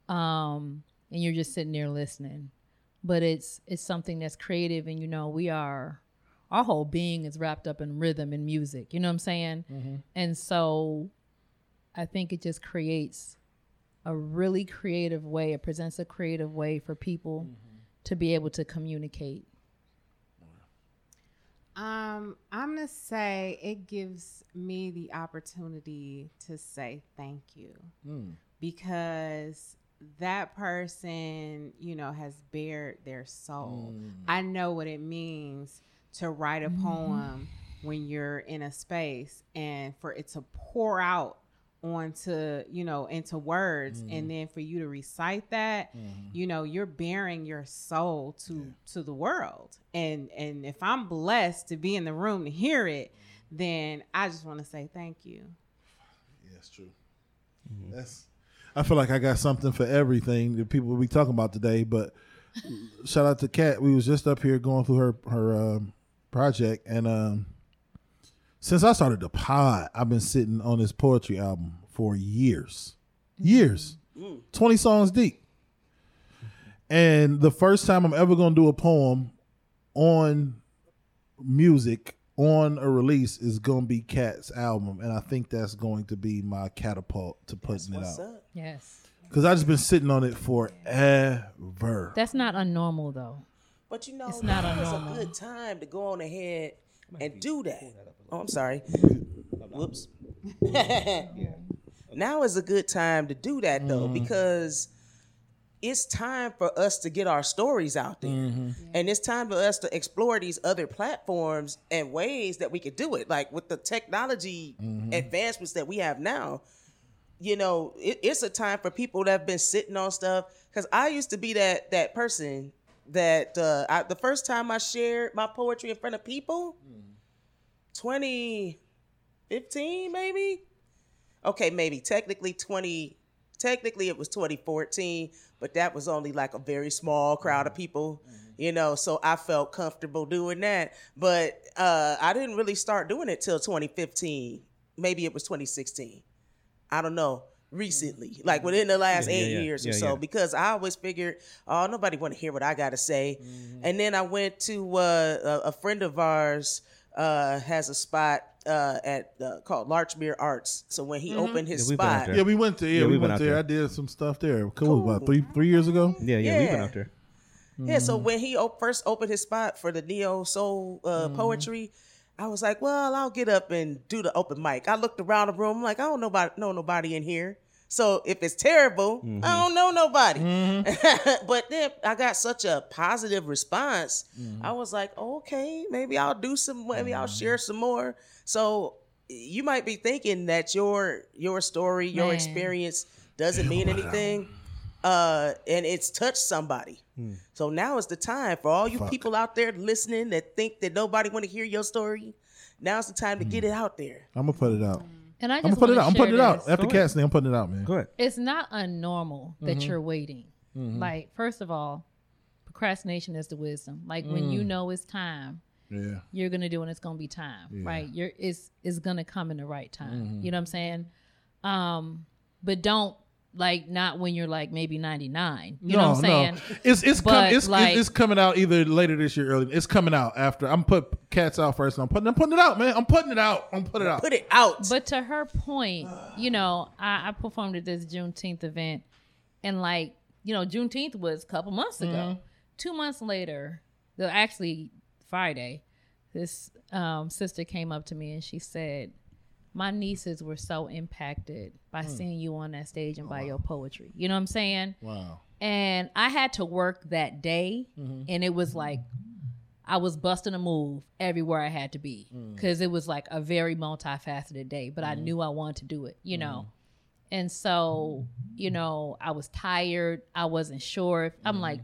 um and you're just sitting there listening. But it's it's something that's creative and you know we are our whole being is wrapped up in rhythm and music. You know what i'm saying? Mm-hmm. And so i think it just creates a really creative way it presents a creative way for people mm-hmm. To be able to communicate? Um, I'm gonna say it gives me the opportunity to say thank you. Hmm. Because that person, you know, has bared their soul. Hmm. I know what it means to write a mm-hmm. poem when you're in a space and for it to pour out onto you know into words and then for you to recite that you know you're bearing your soul to to the world and and if i'm blessed to be in the room to hear it then i just want to say thank you Yeah, that's true. That's. I feel like I got something for everything that people will be talking about today. But shout out to Kat. We was just up here going through her her um, project, and um, since I started the pod, I've been sitting on this poetry album for years, years, mm. twenty songs deep. And the first time I'm ever gonna do a poem on music on a release is gonna be Cat's album, and I think that's going to be my catapult to putting it what's out. up. Yes. Because I've just been sitting on it forever. that's not unnormal though. But you know, It's not now is a good time to go on ahead and do that. Oh, I'm sorry. Whoops. (laughs) Now is a good time to do that though, because it's time for us to get our stories out there. And it's time for us to explore these other platforms and ways that we could do it. Like with the technology advancements that we have now, you know, it, it's a time for people that have been sitting on stuff. Because I used to be that that person that uh, I, the first time I shared my poetry in front of people, 2015 maybe. Okay, maybe technically 20. technically it was 2014, but that was only like a very small crowd of people, you know. So I felt comfortable doing that, but uh, I didn't really start doing it till 2015. Maybe it was 2016. I don't know. Recently, like within the last Yeah, yeah, eight yeah. years or Yeah, so, yeah. because I always figured, oh, nobody want to hear what I got to say. And then I went to uh, a, a friend of ours uh, has a spot uh, at uh, called Larchmere Arts. So when he opened his Yeah, we've been out spot. Yeah, we went there. Yeah, Yeah, we we went went there. there. I did some stuff there. Cool. About three three years ago. Yeah, yeah, we've been Yeah. out there. Yeah, so Mm-hmm. when he op- first opened his spot for the neo soul uh, Mm-hmm. poetry, I was like, well, I'll get up and do the open mic. I looked around the room, like I don't know about know nobody in here. So if it's terrible, Mm-hmm. I don't know nobody. (laughs) but then I got such a positive response. Mm-hmm. I was like, okay, maybe I'll do some. Maybe I'll share some more. So you might be thinking that your your story, your Man. experience doesn't mean anything uh, and it's touched somebody. So now is the time for all you people out there listening that think that nobody want to hear your story. Now's the time to get it out there. I'm gonna put it out. And I I'm just gonna put it out. I'm putting it out this. after Cat's name. I'm putting it out, man. Go ahead. It's not unnormal that mm-hmm. you're waiting. Mm-hmm. Like, first of all, procrastination is the wisdom. Like when you mm. know it's time, Yeah. you're gonna do it and it's gonna be time. Right. You're it's it's gonna come in the right time. Mm-hmm. You know what I'm saying? Um, but don't like not when you're like maybe 99. You know what I'm saying? It's it's com- it's, like- it's coming out either later this year, or early. It's coming out after. I'm put cats out first. And I'm putting I'm putting it out, man. I'm putting it out. I'm putting it out. Put it out. But to her point, you know, I, I performed at this Juneteenth event, and like, you know, Juneteenth was a couple months ago. Two months later, the actually Friday, this um, sister came up to me and she said, "My nieces were so impacted by hmm. seeing you on that stage and by your poetry." You know what I'm saying? Wow. and I had to work that day, mm-hmm. and it was like I was busting a move everywhere I had to be hmm. because it was like a very multifaceted day. But I mm-hmm. knew I wanted to do it, you know. Mm-hmm. And so, you know, I was tired. I wasn't sure if I'm like,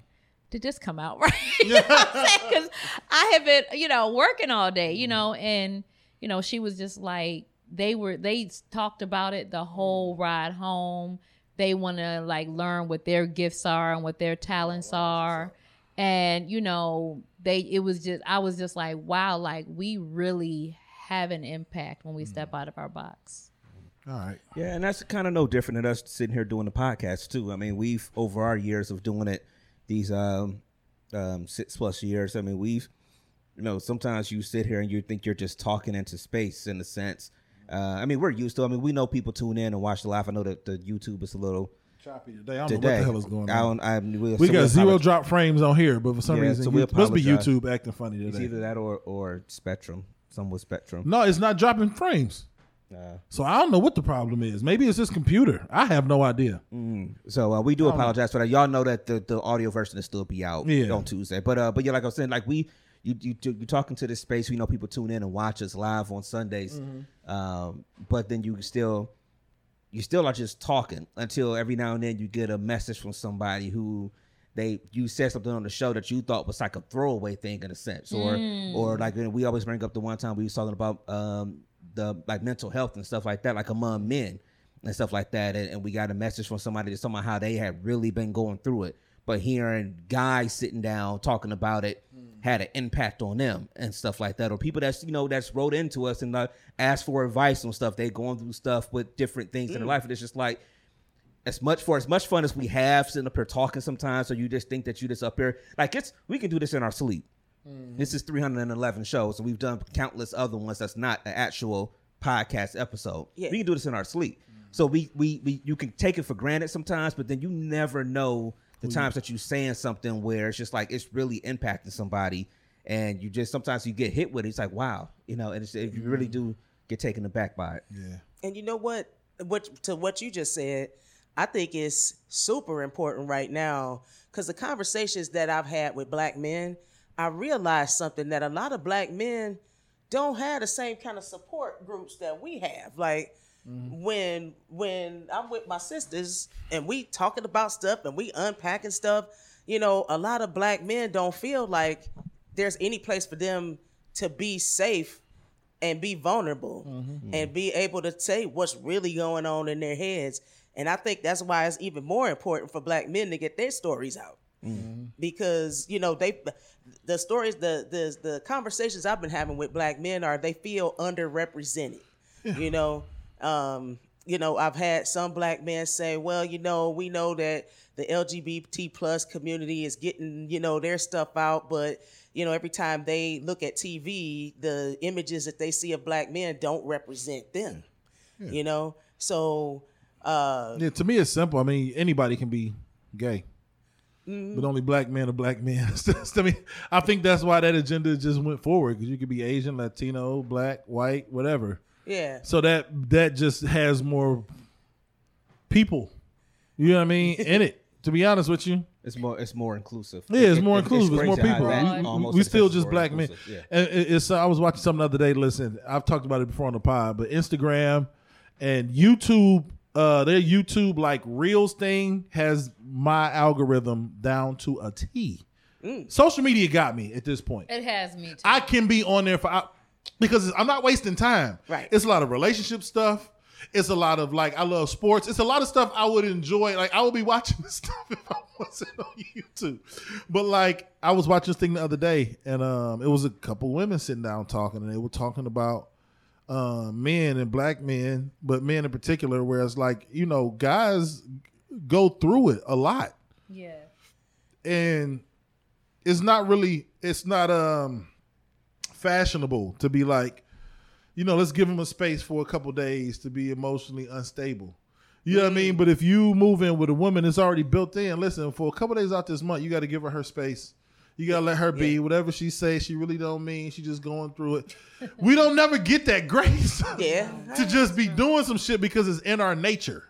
did this come out (laughs) right? you know what I'm saying? (laughs) Because I have been, you know, working all day, you know, and you know, she was just like, they were, they talked about it the whole ride home. They want to like learn what their gifts are and what their talents are. And, you know, they, it was just, I was just like, wow, like we really have an impact when we step out of our box. All right. Yeah, and that's kind of no different than us sitting here doing the podcast too. I mean, we've over our years of doing it, these um, um, six plus years. I mean, we've, you know, sometimes you sit here and you think you're just talking into space in a sense. Uh, I mean, we're used to. I mean, we know people tune in and watch the live. I know that the YouTube is a little Choppy today. I don't today. know what the hell is going I on. don't, I, We so got we'll zero drop frames on here, but for some Yeah, reason, so we you, must be. YouTube acting funny today. It's either that or or Spectrum. Some with Spectrum. No, it's not dropping frames. Uh, So I don't know what the problem is. Maybe it's this computer. I have no idea. So uh, we do apologize for that. Y'all know that the, the audio version will still be out Yeah. on Tuesday. But uh, but yeah, like I was saying, like we you you you talking to this space. We know people tune in and watch us live on Sundays. Um, but then you still you still are just talking until every now and then you get a message from somebody who they you said something on the show that you thought was like a throwaway thing in a sense, or or like we always bring up the one time we was talking about um the like mental health and stuff like that, like among men and stuff like that, and, and we got a message from somebody that somehow how they had really been going through it, but hearing guys sitting down talking about it had an impact on them and stuff like that, or people that's you know that's wrote into us and uh, asked for advice on stuff. They going through stuff with different things in their mm. life, and it's just like as much for as much fun as we have sitting up here talking sometimes, so you just think that you just up here like it's we can do this in our sleep. Mm-hmm. This is 311 shows, and we've done countless other ones that's not an actual podcast episode. Yeah. We can do this in our sleep. Mm-hmm. So we, we we you can take it for granted sometimes, but then you never know the times that you saying something where it's just like it's really impacting somebody, and you just sometimes you get hit with it. It's like wow, you know, and it's, if you really mm-hmm. do get taken aback by it. Yeah. And you know what? What to what you just said, I think is super important right now because the conversations that I've had with black men, I realized something that a lot of black men don't have the same kind of support groups that we have. Like Mm-hmm. when when I'm with my sisters and we talking about stuff and we unpacking stuff, you know, a lot of black men don't feel like there's any place for them to be safe and be vulnerable mm-hmm. and be able to say what's really going on in their heads. And I think that's why it's even more important for black men to get their stories out. Mm-hmm. Because, you know, they the stories, the the the conversations I've been having with black men are they feel underrepresented. You know, um, you know, I've had some black men say, "Well, you know, we know that the LGBT plus community is getting, you know, their stuff out, but you know, every time they look at TV, the images that they see of black men don't represent them. You know, so uh, Yeah, to me it's simple. I mean, anybody can be gay. But only black men are black men. (laughs) I mean, I think that's why that agenda just went forward because you could be Asian, Latino, black, white, whatever. Yeah, So that that just has more people. You know what I mean (laughs) in it. To be honest with you, It's more. It's more inclusive. yeah, it's It- more it- inclusive. It's, more people. that We- We, still just more black men. Yeah. And it's. I was watching something the other day. Listen, I've talked about it before on the pod, but Instagram and YouTube, uh, their YouTube like Reels thing has my algorithm down to a T. Social media got me at this point. It has me too. I can be on there for I, because I'm not wasting time. Right. It's a lot of relationship stuff. It's a lot of like I love sports. It's a lot of stuff I would enjoy. Like I would be (laughs) watching this stuff if I wasn't on YouTube. But like I was watching this thing the other day, and um, it was a couple women sitting down talking, and they were talking about uh, men and black men, but men in particular. Whereas like you know, guys go through it a lot yeah. and it's not really it's not um fashionable to be like you know let's give him a space for a couple days to be emotionally unstable you know what i mean mm-hmm. but if you move in with a woman that's already built in listen for a couple days out this month you got to give her her space you gotta let her be whatever she says she really don't mean she just going through it (laughs) we don't never get that grace (laughs) yeah. to just be doing some shit because it's in our nature.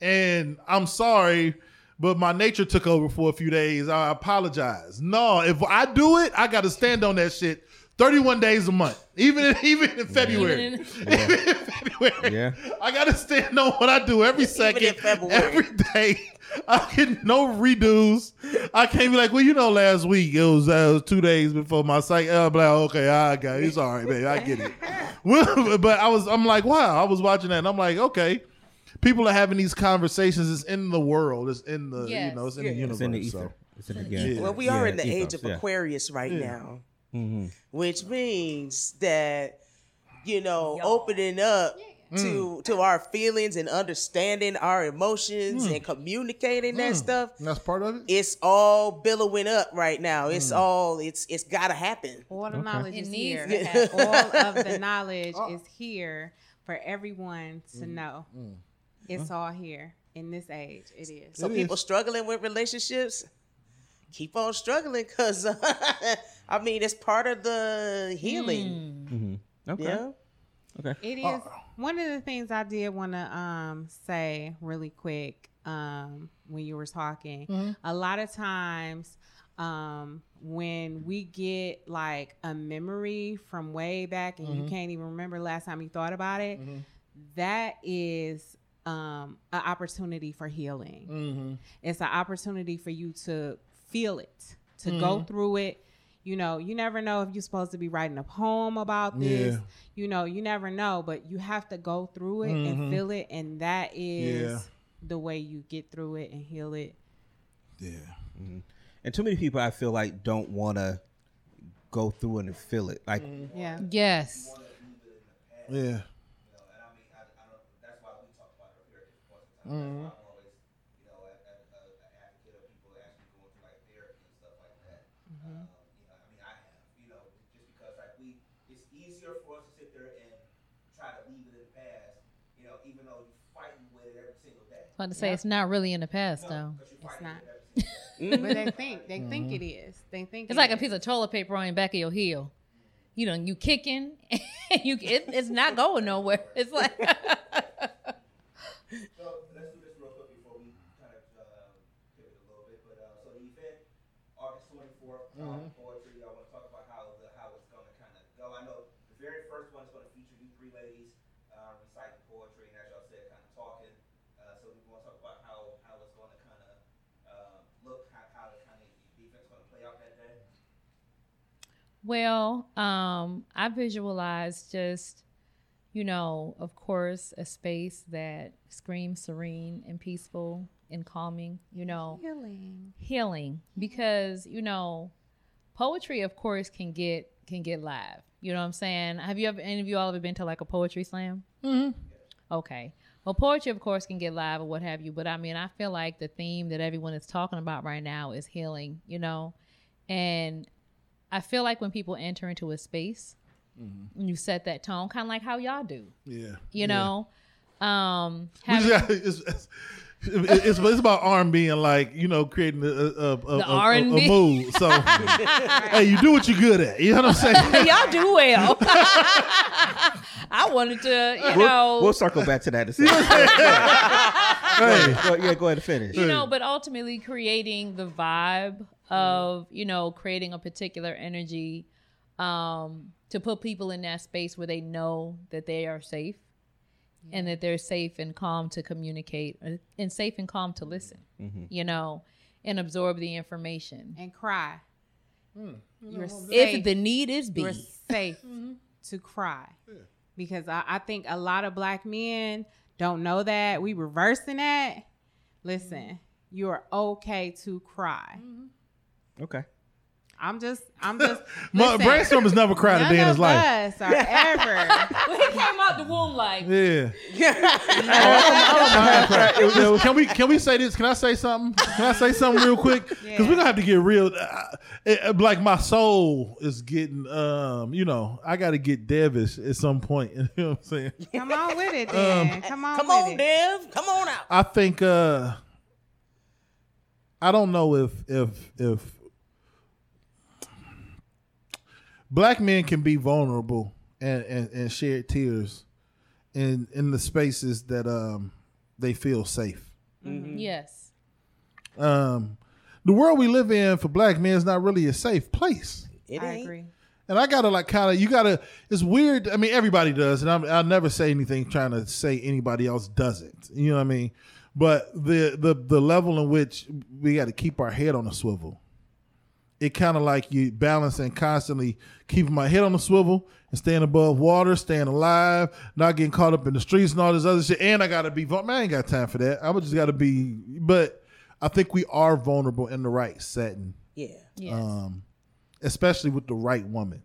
And I'm sorry, but my nature took over for a few days. I apologize. No, if I do it, I got to stand on that shit 31 days a month, even in, (laughs) even in February. Even (laughs) Even in February. Yeah. I got to stand on what I do every second, in February. every day. (laughs) I get no redos. I can't be like, well, you know, last week it was, uh, it was two days before my site. Uh, I'm like, okay, I got it. It's all right, baby. I get it. But I was, I'm like, wow. I was watching that, and I'm like, okay. People are having these conversations. It's in the world. It's in the, you know, it's in the universe. It's in the so. ether. It's in the Yeah. Well, we are Yeah, in the age ethos, of yeah. Aquarius right now, Mm-hmm. which means that you know opening up to mm. to our feelings and understanding our emotions mm. and communicating that mm. stuff. And that's part of it. It's all billowing up right now. It's all it's it's got to happen. All the knowledge It is needs here. to. All of the (laughs) knowledge oh. is here for everyone to know. It's all here in this age. It is. So It people is. struggling with relationships, keep on struggling because (laughs) I mean it's part of the healing. Okay. Yeah. It is one of the things I did want to um, say really quick um, when you were talking. A lot of times, um, when we get like a memory from way back and you can't even remember last time you thought about it, that is um, an opportunity for healing. It's an opportunity for you to feel it, to go mm-hmm. through it. You know, you never know if you're supposed to be writing a poem about this. Yeah. You know, you never know, but you have to go through it and mm-hmm. feel it, and that is Yeah. the way you get through it and heal it. Yeah. Mm-hmm. And too many people, I feel like, don't want to go through it and feel it. Like, Yeah. Yes. Yeah. I was about to say it's not really in the past though. It's not. but they (laughs) think they think it is. They think It's it like a piece of toilet paper on the back of your heel. You know, you kicking, (laughs) you it, it's not going nowhere. It's like (laughs) So let's do this real quick before we kind of uh, pivot a little bit. But uh, so the event, August 24th, uh, poetry. I want to talk about how the how it's going to kind of go. I know the very first one is going to feature you three ladies uh, reciting poetry, and as y'all said, kind of talking. Uh, so we want to talk about how how it's going to kind of uh, look, how, how the kind of the event's going to play out that day. Well, um, I visualize just, you know, of course, a space that screams serene and peaceful and calming, you know, Healing. healing because, you know, poetry of course can get can get live. You know what I'm saying? Have you ever any of you all ever been to like a poetry slam? Mm-hmm. Okay. Well, poetry, of course, can get live or what have you, but I mean, I feel like the theme that everyone is talking about right now is healing, you know? And I feel like when people enter into a space, you set that tone, kind of like how y'all do, Yeah. you know? Um, (laughs) having- just it's, it's, it's, it's about R&B and like you know creating a, a, a, a, a, R&B. a mood. So (laughs) (laughs) hey, you do what you're good at. You know what I'm saying? y'all do well. I wanted to, you We'll, know, we'll circle back to that in a second. hey, Go- yeah, go ahead and finish. you know, but ultimately creating the vibe of, you know, creating a particular energy um, to put people in that space where they know that they are safe and that they're safe and calm to communicate uh, and safe and calm to listen, you know, and absorb the information. And cry. Hmm. You're If the need is be. You're safe to cry. Because I, I think a lot of black men don't know that. We reversing that. Listen, you're okay to cry. Okay. I'm just, I'm (laughs) just. My listen, brainstorm has never cried a none day in his of life. us are ever. (laughs) Well, he came out the womb like, Yeah. (laughs) Oh, can we can we say this? Can I say something? Can I say something real quick? Because Yeah. we're gonna have to get real. Uh, it- like my soul is getting, um, you know, I got to get devish at some point. You know what I'm saying? Come on with it, then. come on, Come with on, it. Dev. Come on out. I think uh I don't know if if if black men can be vulnerable and and, and share tears in in the spaces that um they feel safe. yes. Um the world we live in for black men is not really a safe place. It I ain't. agree. And I gotta like kind of you gotta. It's weird. I mean, everybody does, and I'm, I'll never say anything trying to say anybody else doesn't. You know what I mean? But the the the level in which we got to keep our head on a swivel, it kind of like you balancing constantly keeping my head on the swivel and staying above water, staying alive, not getting caught up in the streets and all this other shit. And I gotta be. vul- Man, I ain't got time for that. I would just gotta be. But I think we are vulnerable in the right setting, Yeah. Yes. um, especially with the right woman.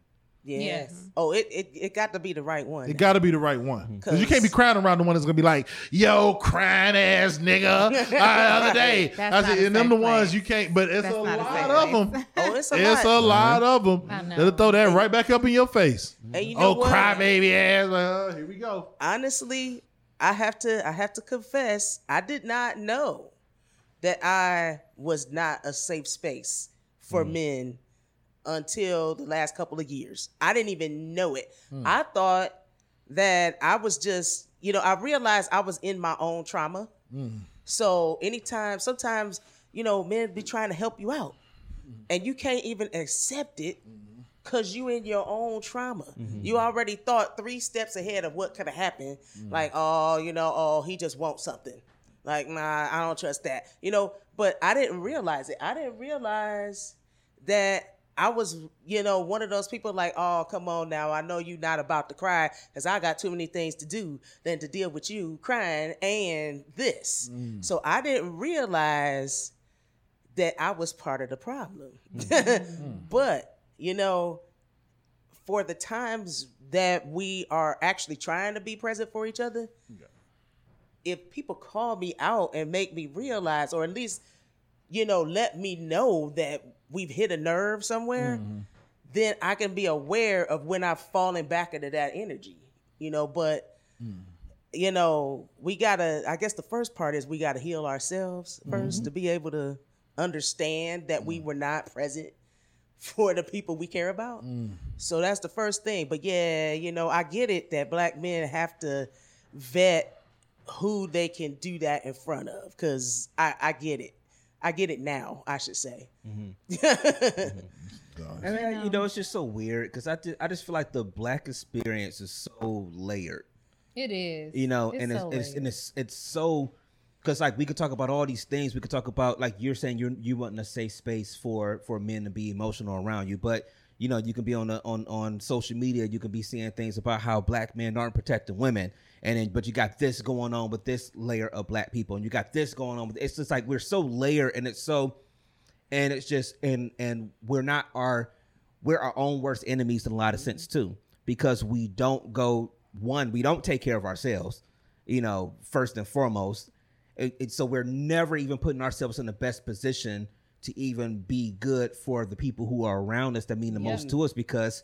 Yes. Yes. Oh, it, it it got to be the right one. It got to be the right one. Because you can't be Cause- crying around the one that's going to be like, yo, crying ass nigga. (laughs) Uh, the other day. That's I not said, a and them safe the ones you can't, but it's That's a not a lot of place. them. (laughs) oh, it's a It's a lot. lot of them. I know. They'll throw that right back up in your face. And you know oh, what? cry baby ass. Like, uh, here we go. honestly, I have to I have to confess, I did not know that I was not a safe space for men until the last couple of years. I didn't even know it. Hmm. I thought that I was just, you know, I realized I was in my own trauma. Hmm. So anytime, sometimes, you know, men be trying to help you out, hmm. and you can't even accept it because you in your own trauma. You already thought three steps ahead of what could have happened. Like, oh, you know, oh, he just wants something. Like, nah, I don't trust that. You know, but I didn't realize it. I didn't realize that I was, you know, one of those people like, oh, come on now. I know you're not about to cry because I got too many things to do than to deal with you crying and this. Mm. So I didn't realize that I was part of the problem. Mm-hmm. (laughs) but, you know, for the times that we are actually trying to be present for each other, if people call me out and make me realize, or at least, you know, let me know that we've hit a nerve somewhere, mm-hmm. then I can be aware of when I've fallen back into that energy, you know. But, mm. you know, we gotta, I guess the first part is we gotta heal ourselves 1st mm-hmm. to be able to understand that we mm. were not present (laughs) for the people we care about. Mm. So that's the first thing. But yeah, you know, I get it that black men have to vet who they can do that in front of because I, I get it. I get it now, I should say. Mm-hmm. (laughs) Mm-hmm. And then, uh, you know, it's just so weird because I, ju- I just feel like the black experience is so layered. It is. you know, It's and it's, so it's layered. and it's it's so because like we could talk about all these things. We could talk about like you're saying you you want a safe space for for men to be emotional around you, but you know, you can be on the, on on social media, you can be seeing things about how black men aren't protecting women, and then but you got this going on with this layer of black people, and you got this going on with it's just like we're so layered, and it's so, and it's just and and we're not our we're our own worst enemies in a lot of sense too, because we don't go one, we don't take care of ourselves, you know, first and foremost, it, it- so we're never even putting ourselves in the best position to even be good for the people who are around us that mean the most to us because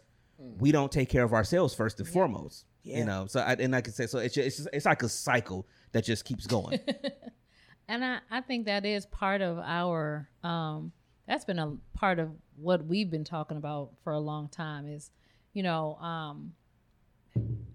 we don't take care of ourselves first and foremost. Yeah. You know, so I, and like I said, so it's just, it's just, it's like a cycle that just keeps going. (laughs) And I, I think that is part of our um that's been a part of what we've been talking about for a long time is, you know, um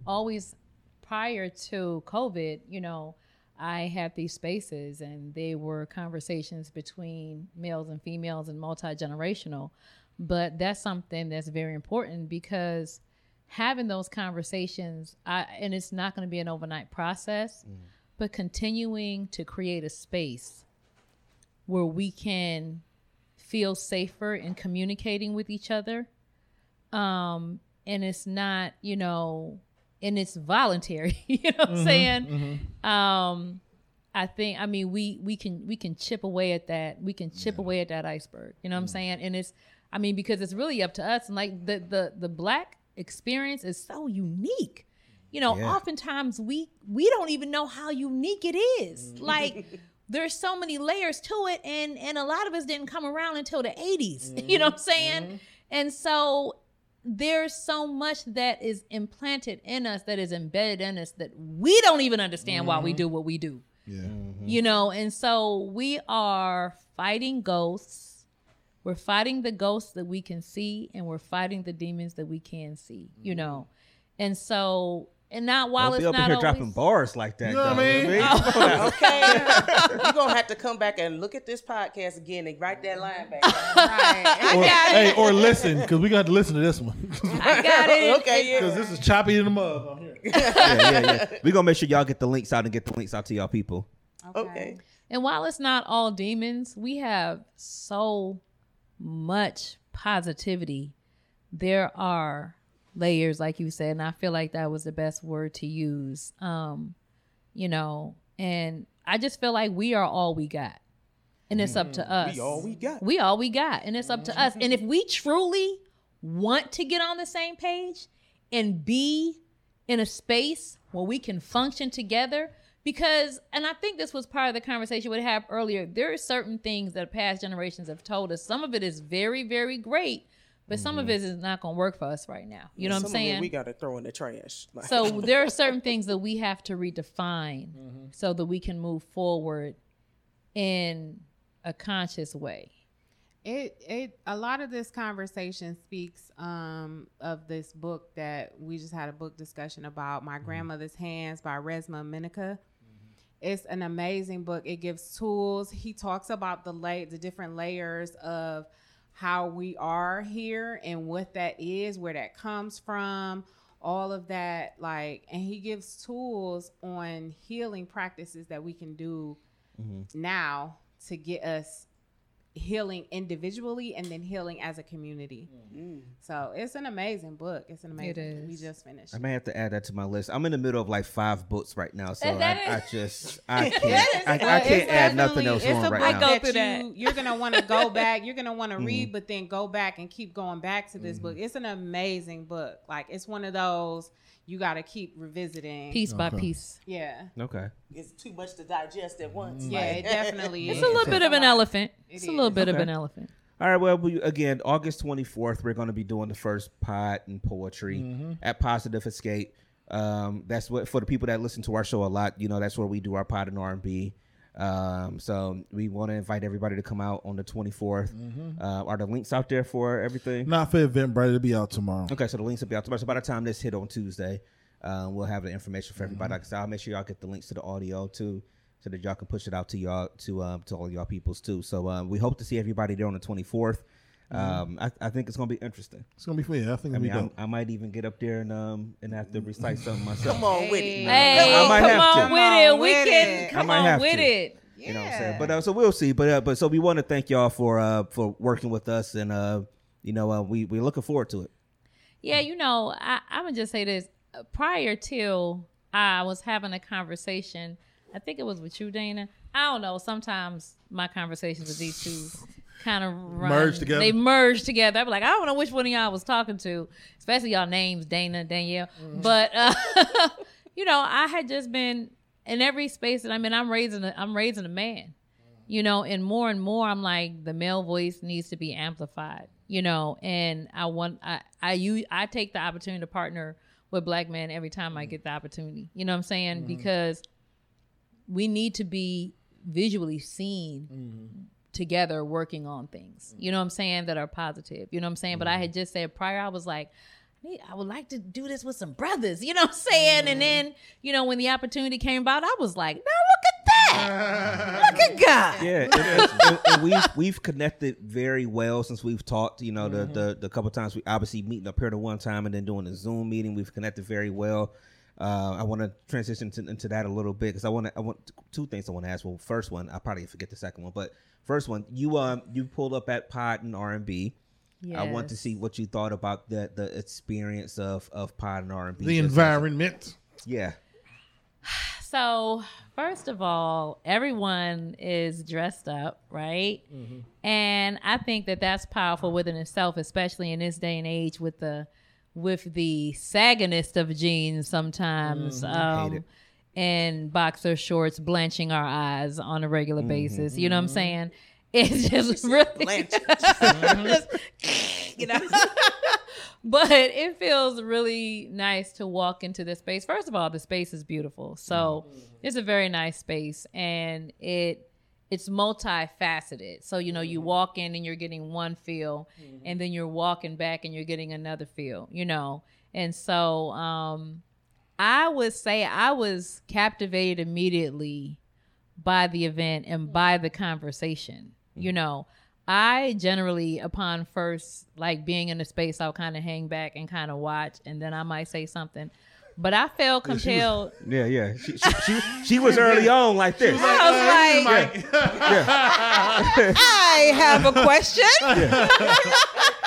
always prior to COVID, you know, I had these spaces and they were conversations between males and females and multi generational. But that's something that's very important because having those conversations, I, and it's not going to be an overnight process, but continuing to create a space where we can feel safer in communicating with each other. Um, and it's not, you know, and it's voluntary, (laughs) you know what I'm saying? Um, I think I mean we we can we can chip away at that. We can chip away at that iceberg. You know what I'm saying? And it's I mean because it's really up to us and like the the the black experience is so unique. You know, Yeah. oftentimes we we don't even know how unique it is. Mm. Like (laughs) there's so many layers to it and and a lot of us didn't come around until the 80s. (laughs) You know what I'm mm-hmm. saying? Mm-hmm. And so there's so much that is implanted in us that is embedded in us that we don't even understand why we mm-hmm. do what we do Yeah. you know and so we are fighting ghosts we're fighting the ghosts that we can see and we're fighting the demons that we can see you mm. know and so and not while Don't it's be up in not here always, dropping bars like that. You know what I mean? Come on. (laughs) Okay, (laughs) you're gonna have to come back and look at this podcast again and write that line back. (laughs) Right. Or, hey, or listen, because we got to listen to this one. i got it okay, yeah. Because this is choppy in the mud on here. yeah, yeah, yeah. We're gonna make sure y'all get the links out and get the links out to y'all people. Okay. And while it's not all demons, we have so much positivity. There are layers, like you said, and I feel like that was the best word to use. Um, you know, and I just feel like we are all we got. And it's up to us. We all we got. We all we got. And it's up to us. And if we truly want to get on the same page and be in a space where we can function together, because, and I think this was part of the conversation we had have earlier, there are certain things that past generations have told us. Some of it is very, very great, but some of mm-hmm. it is not going to work for us right now. You know what I'm Some of it saying? we gotta throw in the trash. Like- So (laughs) there are certain things that we have to redefine mm-hmm. so that we can move forward in a conscious way. it it a lot of this conversation speaks um of this book that we just had a book discussion about my mm-hmm. grandmother's hands by Resmaa Menakem it's an amazing book. It gives tools. He talks about the lay the different layers of how we are here and what that is where that comes from all of that like and he gives tools on healing practices that we can do mm-hmm. now to get us healing individually and then healing as a community. Mm. So it's an amazing book. It's an amazing. It We just finished. I may have to add that to my list. I'm in the middle of like five books right now, so That- (laughs) that I, I just (laughs) I can't is- I, I can't add nothing definitely- else it's on a right book now. that that. You, you're gonna want to go (laughs) back. You're gonna want to read, mm-hmm. but then go back and keep going back to this book. Mm-hmm. It's an amazing book. Like it's one of those you got to keep revisiting. Piece by piece. Yeah, Okay. it's too much to digest at once. yeah, Like- it definitely (laughs) It's is. a little bit of an elephant. It's a little is. bit of an elephant. All right. Well, we, again, August 24th, we're going to be doing the first pod and poetry Mm-hmm. at Positive Escape. Um, that's what for the people that listen to our show a lot. You know, that's where we do our pot and R and B. Um, so we want to invite everybody to come out on the 24th. Mm-hmm. Uh, are the links out there for everything? Not for Eventbrite. It'll be out tomorrow. Okay, so the links will be out tomorrow. So by the time this hit on Tuesday, um, we'll have the information for Mm-hmm. everybody. I said, I'll make sure y'all get the links to the audio too, so that y'all can push it out to y'all to um, to all y'all peoples too. So um, we hope to see everybody there on the twenty fourth. Um, I, I think it's gonna be interesting. It's gonna be fun. Yeah, I think I it'll be mean, I'm. I might even get up there and um and have to recite something (laughs) myself. Come on with it. Hey, I might come have on to. with it. on We can come on have with to. it. You know what I'm saying? But uh, so we'll see. But uh, but so we want to thank y'all for uh for working with us and uh you know, uh, we we're looking forward to it. Yeah, you know, I, I'm gonna just say this. Uh, Prior to I was having a conversation, I think it was with you, Dana. I don't know. Sometimes my conversations with these two kind of merged together? They merged together. I'm like, I don't know which one of y'all I was talking to, especially y'all names, Dana, Danielle. Mm. But uh, (laughs) you know, I had just been in every space that I'm in. I'm raising. A, I'm raising a man. You know, and more and more, I'm like the male voice needs to be amplified. You know, and I want I I use I take the opportunity to partner with black men every time I mm. get the opportunity. You know what I'm saying? Mm-hmm. Because we need to be visually seen mm-hmm. Together working on things. Mm. You know what I'm saying that are positive. You know what I'm saying? But I had mm-hmm. just said prior I was like I would like to do this with some brothers, you know what I'm saying? And mm-hmm. then, you know, when the opportunity came about, I was like, "Now look at that. (laughs) look at God." Yeah, and, we've we've connected very well since we've talked. You know, the, the mm-hmm. the couple times we obviously meeting up here the one time and then doing a Zoom meeting, we've connected very well. Uh, I want to transition to, into that a little bit because I want to. I want two things I want to ask. Well, first one, I probably forget the second one, but first one, you um you pulled up at Pod and R and B. I want to see what you thought about the the experience of of Pod and R and B. The environment. Yeah. (sighs) So, first of all, everyone is dressed up, right? And I think that that's powerful within itself, especially in this day and age with the with the saggingest of jeans sometimes. Hate Um, it. and boxer shorts blanching our eyes on a regular mm-hmm. basis. You know what I'm saying? It's just really (laughs) Blanch. you know. (laughs) but it feels really nice to walk into this space. First of all, the space is beautiful. So mm-hmm. it's a very nice space and it it's multifaceted. So you know, you mm-hmm. walk in and you're getting one feel and then you're walking back and you're getting another feel, you know. And so um I would say I was captivated immediately by the event and mm-hmm. by the conversation. You mm-hmm. know, I generally, upon first like being in the space, I'll kind of hang back and kind of watch, and then I might say something. But I felt compelled. Yeah, yeah. She she, she, she was early (laughs) on like this. I was like, oh, (laughs) I have a question. (laughs)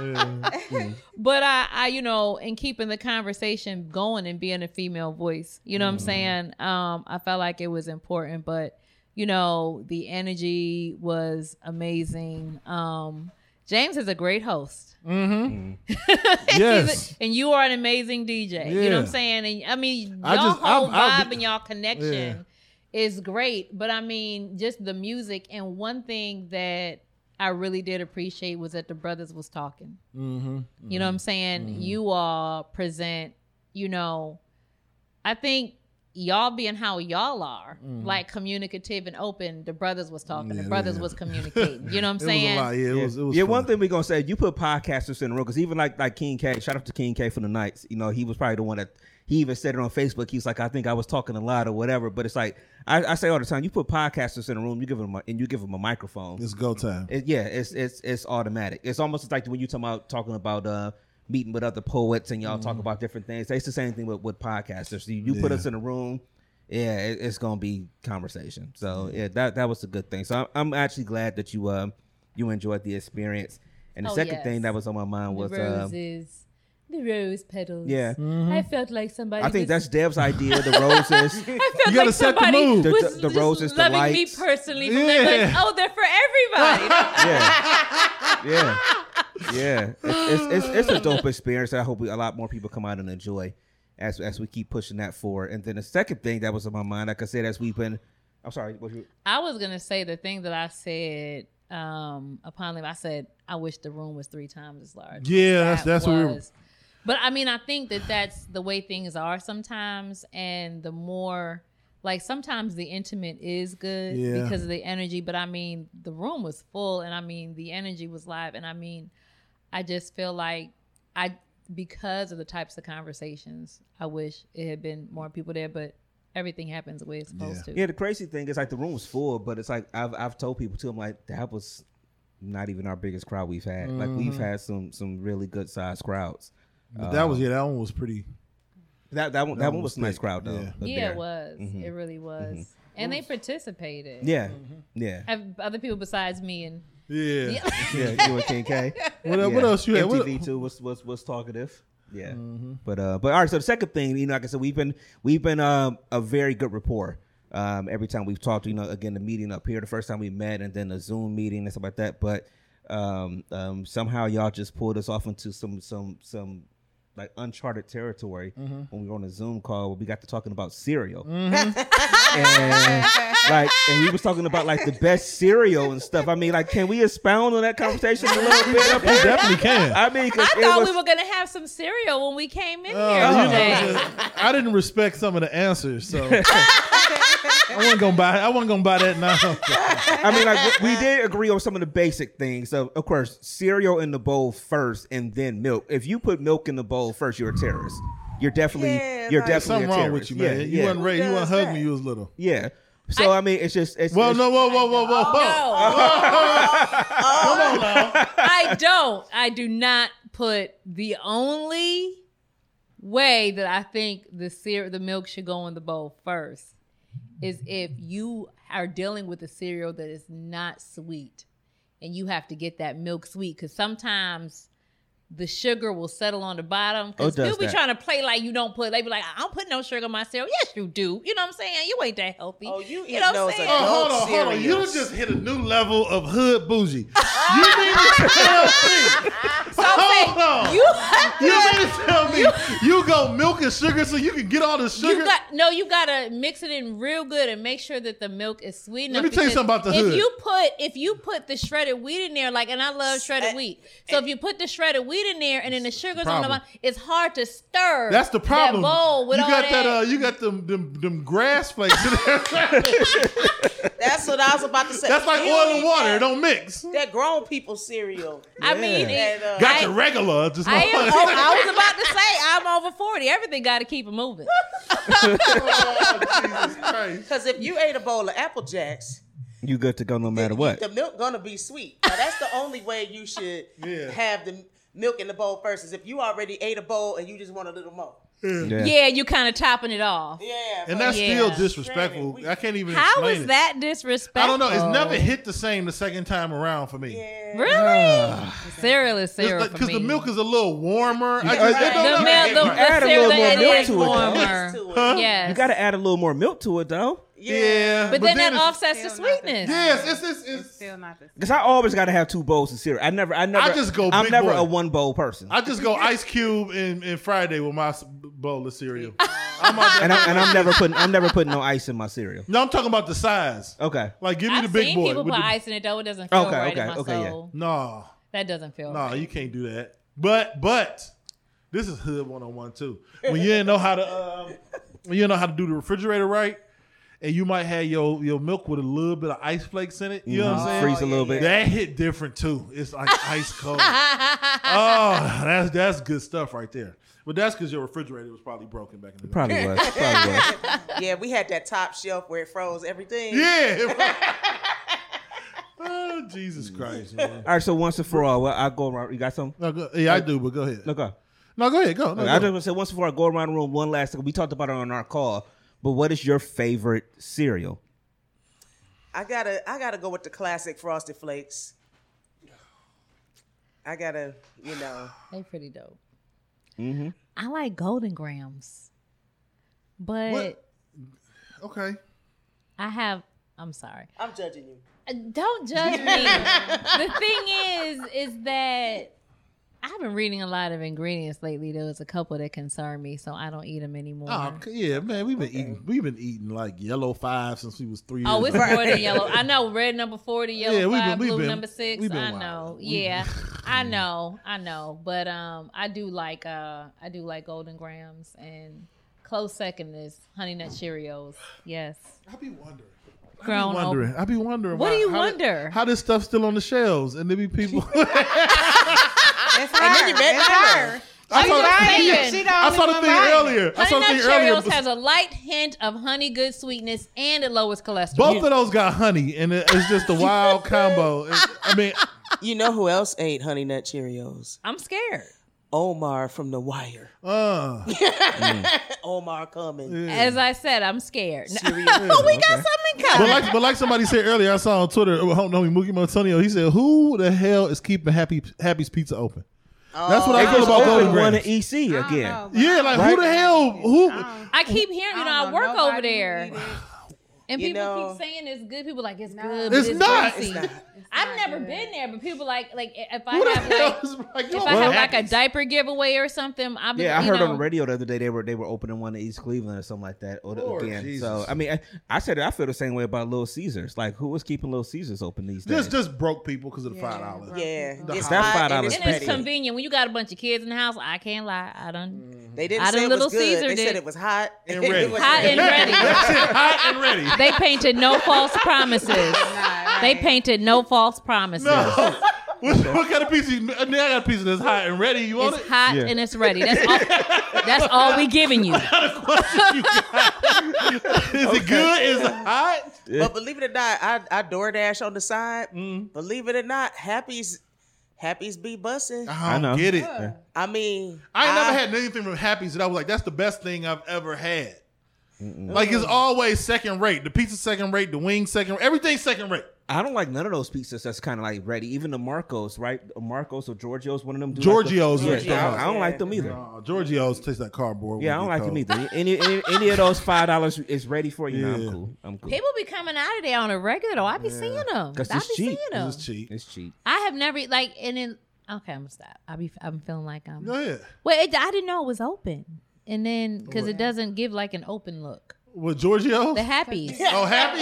(laughs) but I, I, you know, in keeping the conversation going and being a female voice, you know what I'm saying? Um, I felt like it was important, but you know, the energy was amazing. Um, James is a great host. Mm-hmm. (laughs) He's yes. a- and you are an amazing DJ. You know what I'm saying? And I mean, y'all I just- whole I'll- I'll vibe be- and y'all connection is great. But I mean, just the music. And one thing that I really did appreciate was that the brothers was talking. Mm-hmm. You know what I'm mm-hmm. saying? Mm-hmm. You all present, you know, I think y'all being how y'all are, mm-hmm. like communicative and open, the brothers was talking, Yeah, the brothers yeah. was communicating. You know what I'm (laughs) It was saying? a lot. Yeah, it Yeah, was. It was. yeah one thing we're gonna say, you put podcasters in the room because even like like King K, shout out to King K for the nights. You know, he was probably the one that he even said it on Facebook. He's like, I think I was talking a lot or whatever. But it's like I, I say all the time, you put podcasters in a room, you give them a, and you give them a microphone. It's go time. It, yeah, it's it's it's automatic. It's almost like when you talk about talking about uh meeting with other poets and y'all talk about different things. It's the same thing with, with podcasters. You, you put Yeah. us in a room, yeah, it, it's gonna be conversation. So yeah, that that was a good thing. So I'm, I'm actually glad that you um you enjoyed the experience. And the Oh, second yes. thing that was on my mind was roses, the rose petals. yeah. I felt like somebody. I think was- that's Dev's idea. The (laughs) roses. I felt You gotta like set the somebody mood. The- was the- the just roses, the loving me lights. personally. From yeah. like, oh, they're for everybody. (laughs) yeah, yeah, yeah. It's, it's, it's, it's a dope experience. I hope we, a lot more people come out and enjoy as as we keep pushing that forward. And then the second thing that was on my mind, like I said, as we've been, I'm sorry, what you, I was gonna say the thing that I said um, upon leave. I said I wish the room was three times as large. Yeah, that's- That that's what we were- was- But I mean, I think that that's the way things are sometimes, and the more. Like sometimes the intimate is good Yeah. because of the energy, but I mean the room was full, and I mean the energy was live, and I mean I just feel like I because of the types of conversations, I wish it had been more people there, but everything happens the way it's supposed to. yeah. The crazy thing is like the room was full, but it's like I've I've told people too. I'm like that was not even our biggest crowd we've had. Like we've Mm-hmm. had some some really good sized crowds. But that was yeah. That one was pretty. That that one that, That one one was was a nice thick, crowd though. yeah. up Yeah, there. it was. Mhm. It really was. And they participated. Yeah, Mm-hmm. yeah. Have other people besides me and Yeah. Yeah, (laughs) you and King K. (laughs) What, el- what else you had? What- MTV too was was was talkative. Yeah, but uh, but all right. So the second thing, you know, like I said, we've been we've been um a very good rapport. Um, every time we've talked, you know, again the meeting up here, the first time we met, and then the Zoom meeting and stuff like that. But um, um, somehow y'all just pulled us off into some some some like uncharted territory Mm-hmm. when we were on a Zoom call. Where we got to talking about cereal, Mm-hmm. (laughs) and like, and we was talking about like the best cereal and stuff. I mean, like, can we expound on that conversation a little bit? (laughs) We definitely can. I mean, I thought was, we were gonna have some cereal when we came in Uh, here you know. I didn't respect some of the answers, so (laughs) I wasn't gonna buy. I wasn't gonna buy that now. (laughs) I mean, like we we did agree on some of the basic things. So, of course, cereal in the bowl first, and then milk. If you put milk in the bowl first, you're a terrorist. You're definitely Yeah, you're like- definitely Something a wrong terrorist. with you, man. Yeah, you yeah, wasn't ready. You Who wasn't does hug that? me. You was little. yeah. So I, mean, it's just it's Well, it's- no, whoa, whoa, whoa, whoa, whoa. Oh, no, (laughs) Come on now. I don't. I do not put the only way that I think the cereal, the milk should go in the bowl first is if you are dealing with a cereal that is not sweet and you have to get that milk sweet because sometimes the sugar will settle on the bottom. Oh, Because it does people be that. trying to play like you don't put. They be like, I don't put no sugar in my cereal. Yes, you do. You know what I'm saying? You ain't that healthy. Oh, you eat know what I'm those saying? Oh, hold on, Adult hold on. You cereals. just hit a new level of hood bougie. You mean to tell me? (laughs) I'm saying, Hold on. you You mean to tell me you go milk and sugar so you can get all the sugar? You got no. You gotta mix it in real good and make sure that the milk is sweet enough. me tell you something about the if hood. you put if you put the shredded wheat in there, like, and I love shredded Uh, wheat. So if you put the shredded wheat in there and then the sugar's on the bottom, it's hard to stir. That's the problem. That bowl with you all got that. that. uh, you got them, them, them grass flakes in there. (laughs) That's what I was about to say. That's like You oil and water. That, It don't mix. that grown people cereal. I mean, it- And, uh, Got I- your regular. Just I am. Oh, (laughs) I was about to say I'm over forty. Everything got to keep it moving. (laughs) Oh, Because if you ate a bowl of Apple Jacks, you good to go no matter what. the milk gonna be sweet. Now that's the only way you should Yeah. have the milk in the bowl first. Is if you already ate a bowl and you just want a little more. Yeah. Yeah, you kind of topping it off. Yeah, And but- that's Yeah. still disrespectful. I can't even How explain is it. that disrespectful? I don't know. It's never hit the same the second time around for me. yeah. Really? cereal is cereal Because me. the milk is a little warmer. I Yeah, uh, I the, don't milk, the, You add a cereal little more milk is to it, warmer. Huh? Yes. You got to add a little more milk to it though. Yeah, But, then that offsets the Still the sweetness. Yes, it's it's, It's it's still not the. Because I always got to have two bowls of cereal. I never, I never, I just go I'm big never boy. a one bowl person. I just go ice cube and, and Friday with my bowl of cereal. (laughs) I'm and, I, and I'm never (laughs) putting, I'm never putting no ice in my cereal. no, I'm talking about the size. Okay. Like, give me I've the big seen boy. people put the- ice in it though. It doesn't feel Okay, right okay, in my okay, yeah. soul. No, That doesn't feel no, right. you can't do that. But but this is hood one on one too. When you (laughs) didn't know how to um, when you didn't know how to do the refrigerator right, and you might have your your milk with a little bit of ice flakes in it. You know what I'm mm-hmm. saying? Freeze a little bit. That hit different too. It's like ice cold. oh, that's that's good stuff right there. But that's because your refrigerator was probably broken back in the day. Probably was. Probably was. (laughs) Yeah, we had that top shelf where it froze everything. Yeah. (laughs) oh, Jesus Christ, man. All right. So once and for all, well, I go around. You got some? No, go, yeah, I do, but go ahead. No, go. No, go ahead. Go. No, I go. just want to say once before I go around the room one last thing. We talked about it on our call, but what is your favorite cereal? I gotta, I gotta go with the classic Frosted Flakes. I gotta, you know, They pretty dope. Mm-hmm. I like Golden Grahams, but What? Okay. I have. I'm sorry. I'm judging you. Don't judge me. (laughs) the thing is, is that I've been reading a lot of ingredients lately. There was a couple that concern me, so I don't eat them anymore. Oh yeah, man. We've been eating. We've been eating like yellow five since we was three. Oh, it's old. more than yellow. (laughs) I know red number forty, yellow Yeah, we've been- five, blue been- number six. I wild. know. We've Yeah, I know. I know. But um, I do like uh, I do like Golden Grahams, and close second is Honey Nut Cheerios. Yes. I be wondering. I Grown be up. wondering. I be wondering. What why- do you how wonder? How this stuff still on the shelves and there be people. (laughs) (laughs) It's her. you met It's her. her. I I'm saw, the. She I saw the thing buying it. earlier. I saw Honey the Nut thing earlier. Cheerios has a light hint of honey good sweetness and it lowers cholesterol. Both of those got honey, and it- it's just a wild (laughs) combo. It- I mean, You know who else ate Honey Nut Cheerios? I'm scared. Omar from The Wire. (laughs) Uh, Omar coming. As I said, I'm scared. Serious. oh, (laughs) we got something but like, but like somebody said earlier, I saw on Twitter, oh, homie Mookie Montanio, he said, "Who the hell is keeping Happy Happy's Pizza open?" That's what I feel about opened Golden one at EC again. know, Yeah, like Right. who the hell? Who? I keep hearing, you know, I don't work over there. And You people know- keep saying it's good. People like it's No. good. But It's it's, not. greasy. It's not. I've never good. been there, but people like like if I Who have like is like? if I have like a diaper giveaway or something, I'm Yeah, I heard know, on the radio the other day they were they were opening one in East Cleveland or something like that or the- Lord again. Jesus. So I mean, I, I said it, I feel the same way about Little Caesars. Like, who was keeping Little Caesars open these days? Just just broke people because of the Yeah, five dollars. bro. Yeah, The it's That $5 and it's And it's petty. convenient when you got a bunch of kids in the house. I can't lie. I done mm. They didn't I say done it Little was good. Caesar they did. said it was hot And (laughs) ready. Hot and ready. (laughs) Hot and ready. They painted no false promises. (laughs) Nah, They painted no false promises. No. (laughs) what, what kind of pizza? You, now I got a pizza that's hot and ready. You want It's it? hot Yeah. and it's ready. That's all. (laughs) That's all we giving you. (laughs) Is it good? Is it hot? But believe it or not, I, I DoorDash on the side. Mm. Believe it or not, Happy's Happy's be bussing. I don't know. get it. I mean, I ain't never had anything from Happy's that I was like, that's the best thing I've ever had. Like Mm. it's always second rate. The pizza second rate, the wing second, everything second rate. I don't like none of those pizzas that's kind of like ready. Even the Marcos, right? Marcos or Giorgio's, one of them. Do Giorgio's Like the, yeah, I, don't, I don't like them either. Uh, Giorgio's tastes like cardboard. Yeah, I don't you like them either. Any any, any of those five dollars is ready for you. Nah, Yeah. I'm cool. I'm cool. People be coming out of there on a regular though. I be seeing them. 'Cause I it's be cheap. seeing them. It's cheap. It's cheap. I have never like and then okay, I'm gonna stop. I be I'm feeling like I'm. Go ahead. Well, it, I didn't know it was open, and then because it doesn't give like an open look. With Giorgio? The happies. oh, happy?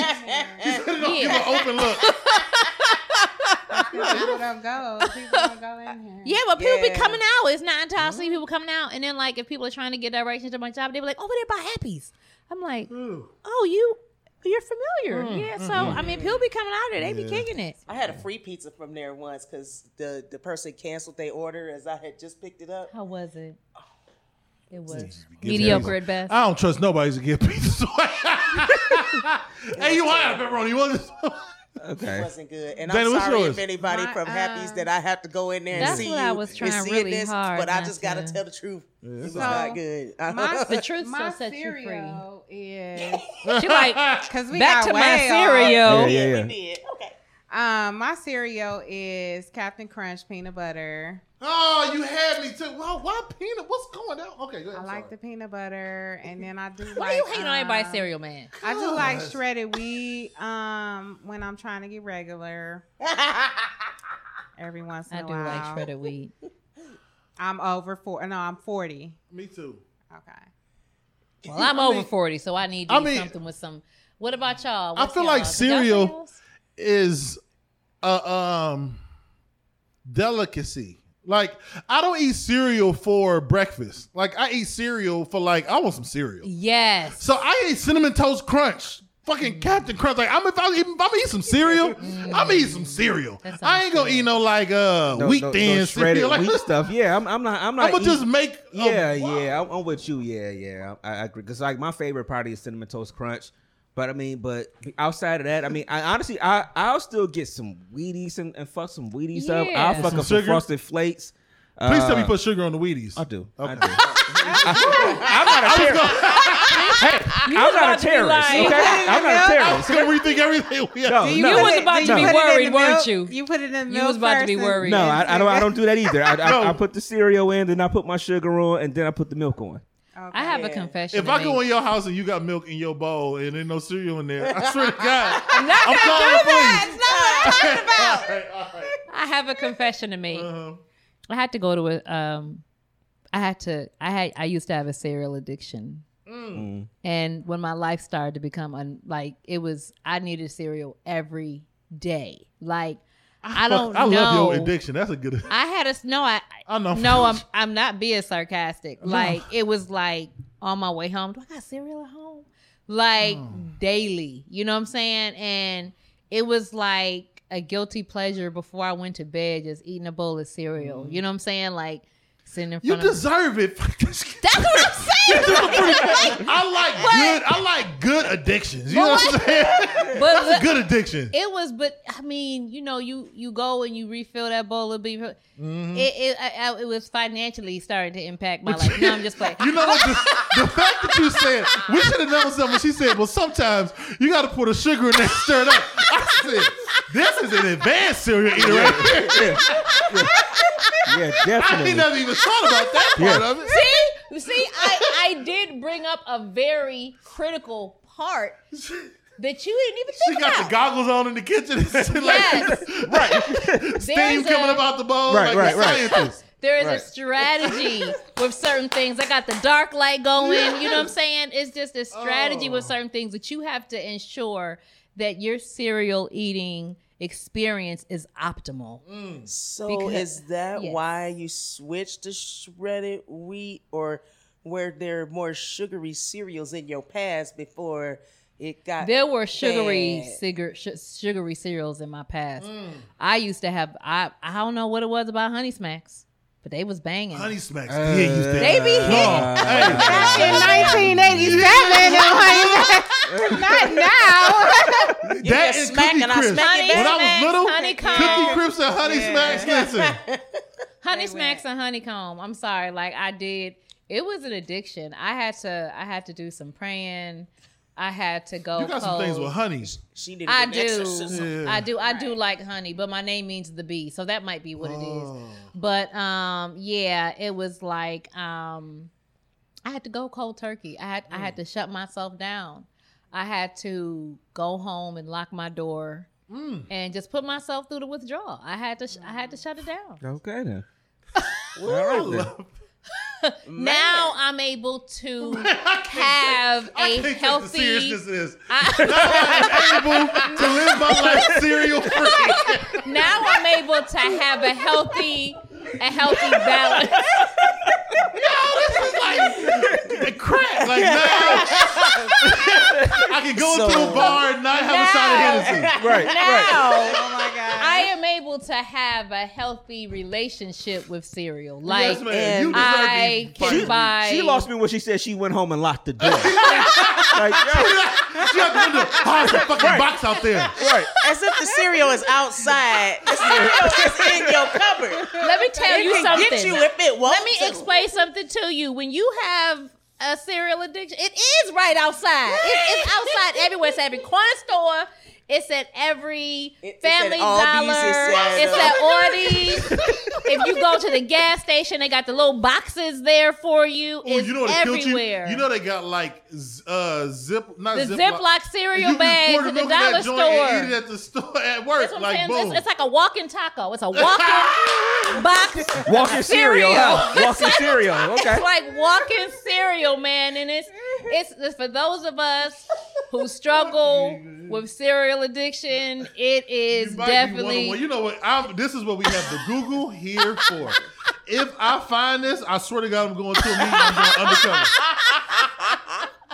He said it don't give an open look. (laughs) People don't go. People don't go in here. Yeah, but people be Yeah. coming out. It's not until I uh-huh. see people coming out, and then like if people are trying to get directions to my job, they be like, oh, "Over there by Happy's." I'm like, Ooh. "Oh, you, you're familiar." Mm, yeah. Mm, so mm. I mean, people be coming out there. They be Yeah. kicking it. I had a free pizza from there once because the the person canceled their order as I had just picked it up. How was it? Oh, It was Give mediocre at best. I don't trust nobody to get pizza away. (laughs) hey, you want pepperoni? You want this? It Okay. wasn't good, and Dana, I'm sorry if anybody My, from Happy's uh, that I have to go in there and That's see what you I was trying really this, hard but I just gotta tell the truth. It's So, not good. My, (laughs) The truth my still sets you free. cereal is (laughs) She like because we back got to my way off. cereal. Yeah, yeah, yeah. We did. Okay. Um, my cereal is Captain Crunch peanut butter. Oh, you had me too. Well, why peanut? What's going on? Okay, go ahead. I I'm like sorry. the peanut butter, and then I do. (laughs) Why like, you hating on everybody's um, cereal, man? I do like shredded wheat. Um, when I'm trying to get regular, (laughs) every once in I a while, I do like shredded wheat. (laughs) I'm over four. No, I'm forty. Me too. Okay. Well, I'm I over 40, so I need to I eat mean- something with some. What about y'all? I feel like y'all's? Did y'all say cereal- yours? Is a um delicacy. Like I don't eat cereal for breakfast. Like I eat cereal for like I want some cereal. Yes. So I eat cinnamon toast crunch. Fucking Captain Crunch. Like I'm if I eat, if I'm gonna eat some cereal, I'm gonna eat some cereal. I ain't gonna eat no like uh No, wheat no- no thin shredded cereal. Like, wheat stuff. Yeah, I'm, I'm not. I'm not. I'm gonna just eating- make a- Yeah, yeah, I'm, I'm with you. Yeah, yeah, I, I agree. Cause like my favorite part is cinnamon toast crunch. But I mean, but outside of that, I mean, I honestly, I I'll still get some Wheaties and, and fuck some Wheaties up. I'll fuck Some up some frosted flakes. Please tell me Uh, you put sugar on the Wheaties. I do. Okay. I do. I, am not a terrorist. hey, I'm not a terrorist. Okay, I'm not a I'm terrorist. gonna rethink everything. We have No, to You do. no. was about to be put it in worried, weren't you? You put it in the You was about to be worried. No, I, I don't. I don't do that either. I, No. I, I put the cereal in, then I put my sugar on, and then I put the milk on. Okay. I have a confession. If I go in your house and you got milk in your bowl and there's no cereal in there, I swear to (laughs) God, I'm not I'm gonna calling do police. that. It's not what I'm talking about. (laughs) all right, all right. I have a confession to make. Uh-huh. I had to go to a um I had to I had I used to have a cereal addiction. And when my life started to become un, like it was I needed cereal every day. Like I, don't I know. love your addiction. That's a good. I had a no I I know. No, I'm I'm not being sarcastic. Like it was like on my way home, do I got cereal at home? Like Oh. daily. You know what I'm saying? And it was like a guilty pleasure before I went to bed, just eating a bowl of cereal. Mm-hmm. You know what I'm saying? Like sitting in You front of deserve it. (laughs) That's what I'm saying. I like good. I like good addictions. You know what I'm saying? (laughs) (laughs) But- That's a good addiction. It was, but I mean, you know, you you go and you refill that bowl of beef. Mm-hmm. It it, I, I- it was financially starting to impact my life. No, I'm just playing. You know what? The, the fact that you said we should have known something. She said, "Well, sometimes you got to put a sugar in there, and stir it up." I said, "This is an advanced cereal eater right here." Yeah, (laughs) I definitely. ain't never even thought about that part Yeah. of it. See, see, I I did bring up a very critical part (laughs) that you didn't even She got about. the goggles on in the kitchen. and shit Yes. (laughs) right. Steam There's coming a- up out the bowl. Right, like right, right. scientist. There is Right. a strategy with certain things. I got the dark light going. You know what I'm saying? It's just a strategy with Oh. certain things that you have to ensure that your cereal eating experience is optimal. So Because- is that yes. why you switched to shredded wheat, or were there more sugary cereals in your past before it got? There were sugary cigar, sh- sugary cereals in my past. Mm. I used to have. I I don't know what it was about Honey Smacks, but they was banging. Honey smacks. Uh, yeah, used to. They be hitting. No, hey, Back in uh, 1987, (laughs) not now. You (laughs) that and smack Cookie and I Crisp. smack it When. I was little, honeycomb. Cookie Crisps and Honey Smacks. Listen, (laughs) Honey They Smacks and honeycomb. I'm sorry, like I did. It was an addiction. I had to. I had to do some praying. I had to go. you got some things with honeys. She did I do. Yeah. I do. I do like honey, but my name means the bee, so that might be what it Oh. is. But um, yeah, it was like um, I had to go cold turkey. I had I Mm. had to shut myself down. I had to go home and lock my door Mm. and just put myself through the withdrawal. I had to. Sh- I had to shut it down. Okay then. (laughs) All right then. (laughs) Now I'm able to (laughs) I can't have take- I a can't take the healthy. seriousness of this. I- Now I'm able to live my life cereal free. now I'm able to have a healthy, a healthy balance. The crack, like now, I can go into So- a bar and not have a shot of Hennessy. (laughs) Right, right. Now Oh my god. I am able to have a healthy relationship with cereal. Like yes, man. You deserve I to can be buy. She lost me when she said she went home and locked the (laughs) door. like, yo, She out the window. How's the fucking box out there? right. As if the cereal is outside. The cereal is in your cupboard. Let me tell It you can something. get you if it wants Let me to. explain something to you. When you have a cereal addiction, it is right outside. It- it's outside everywhere. It's every corner store. It's at every It- it's at Family Aldi's, Dollar. it's at, It's at Aldi's. if you go to the gas station, they got the little boxes there for you. Oh, It's you know what killed you? You know they got like uh zip, not the Ziploc. Ziploc cereal can bags at the milk that dollar joint and store. Eat it at the store (laughs) at work. That's what I'm like saying. boom. It's, it's like a walking taco. It's a walking (laughs) box. Walking cereal, Cereal. huh? (laughs) Walking cereal. Okay. It's like walking cereal, man, and it's it's, it's for those of us who struggle with cereal addiction. It is You definitely. one-on-one. You know what? I'm, this is what we have the Google here for. If I find this, I swear to God, I'm going to a meeting. I'm going undercover.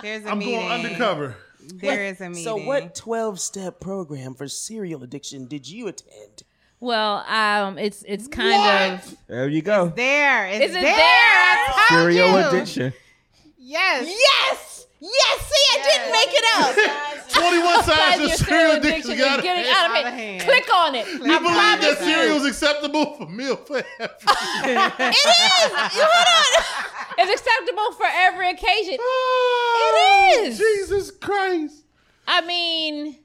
There's a I'm meeting. going undercover. There is a meeting. So, what 12 step program for cereal addiction did you attend? well, um, it's it's kind of There you go. There. It's Is it there. there? I told Cereal you. addiction. Yes. yes, yes. See, I didn't make it up. (laughs) 21 signs Guys, of your cereal addiction is got getting it. out Out of of hand. hand. Click on it. You I believe that cereal is acceptable for meal forever? It is. Hold on. (laughs) It's acceptable for every occasion. Oh, It is. Jesus Christ. I mean,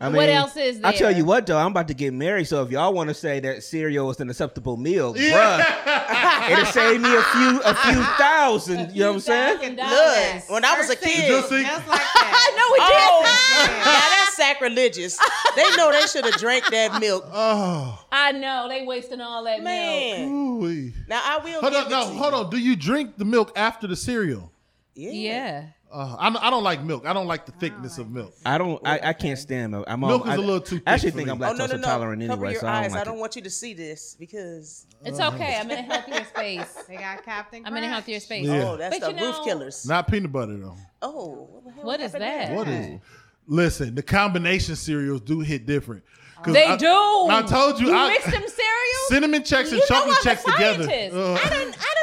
I What else is there? I tell you what though, I'm about to get married, so if y'all want to say that cereal is an acceptable meal, Yeah. bruh, (laughs) (laughs) it'll save me a few a few thousand. You know what I'm saying? Look, when I was a kid, Just see- Just like (laughs) I that. know we oh, did. now that's sacrilegious. They know they should have drank that milk. (laughs) Oh, I know they wasting all that milk. Ooh-wee. now I will Hold give on, it no, to hold you. on. Do you drink the milk after the cereal? Yeah. Yeah. Uh, I, I don't like milk. I don't like the thickness of milk. I don't. I, I can't stand milk. I'm Milk on, is I, a little too I actually thick think for I'm me. Oh lactose no no no! intolerant Cover anyway, your so I eyes. don't like I don't want you to see this because It's okay. I'm in a healthier space. (laughs) They got Captain I'm in a healthier space. Yeah. oh, that's But the you roof killers. Not peanut butter though. oh, what, the hell What is that? there? What is? Listen, the combination cereals do hit different. 'Cause They I- do. I told you, You I- mix them cereals. Cinnamon Chex and you chocolate Chex together. scientist. Uh, I done I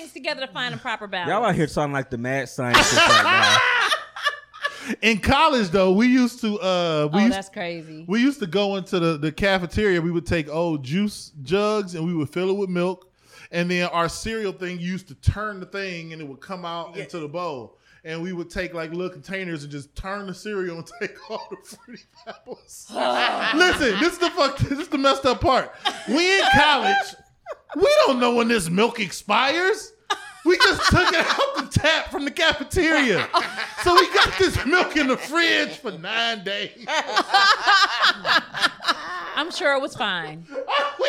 done together to find a proper balance. Y'all out here sounding like the mad scientists right now. (laughs) In college, though, we used to uh, we oh, used that's crazy. We used to go into the, the cafeteria. We would take old juice jugs and we would fill it with milk. And then our cereal thing used to turn the thing and it would come out into the bowl. And we would take like little containers and just turn the cereal and (laughs) take all the fruity pebbles. (laughs) Listen, this is the fuck. This is the messed up part. We in college. We don't know when this milk expires. We just took it out the tap from the cafeteria. So we got this milk in the fridge for nine days. I'm sure it was fine.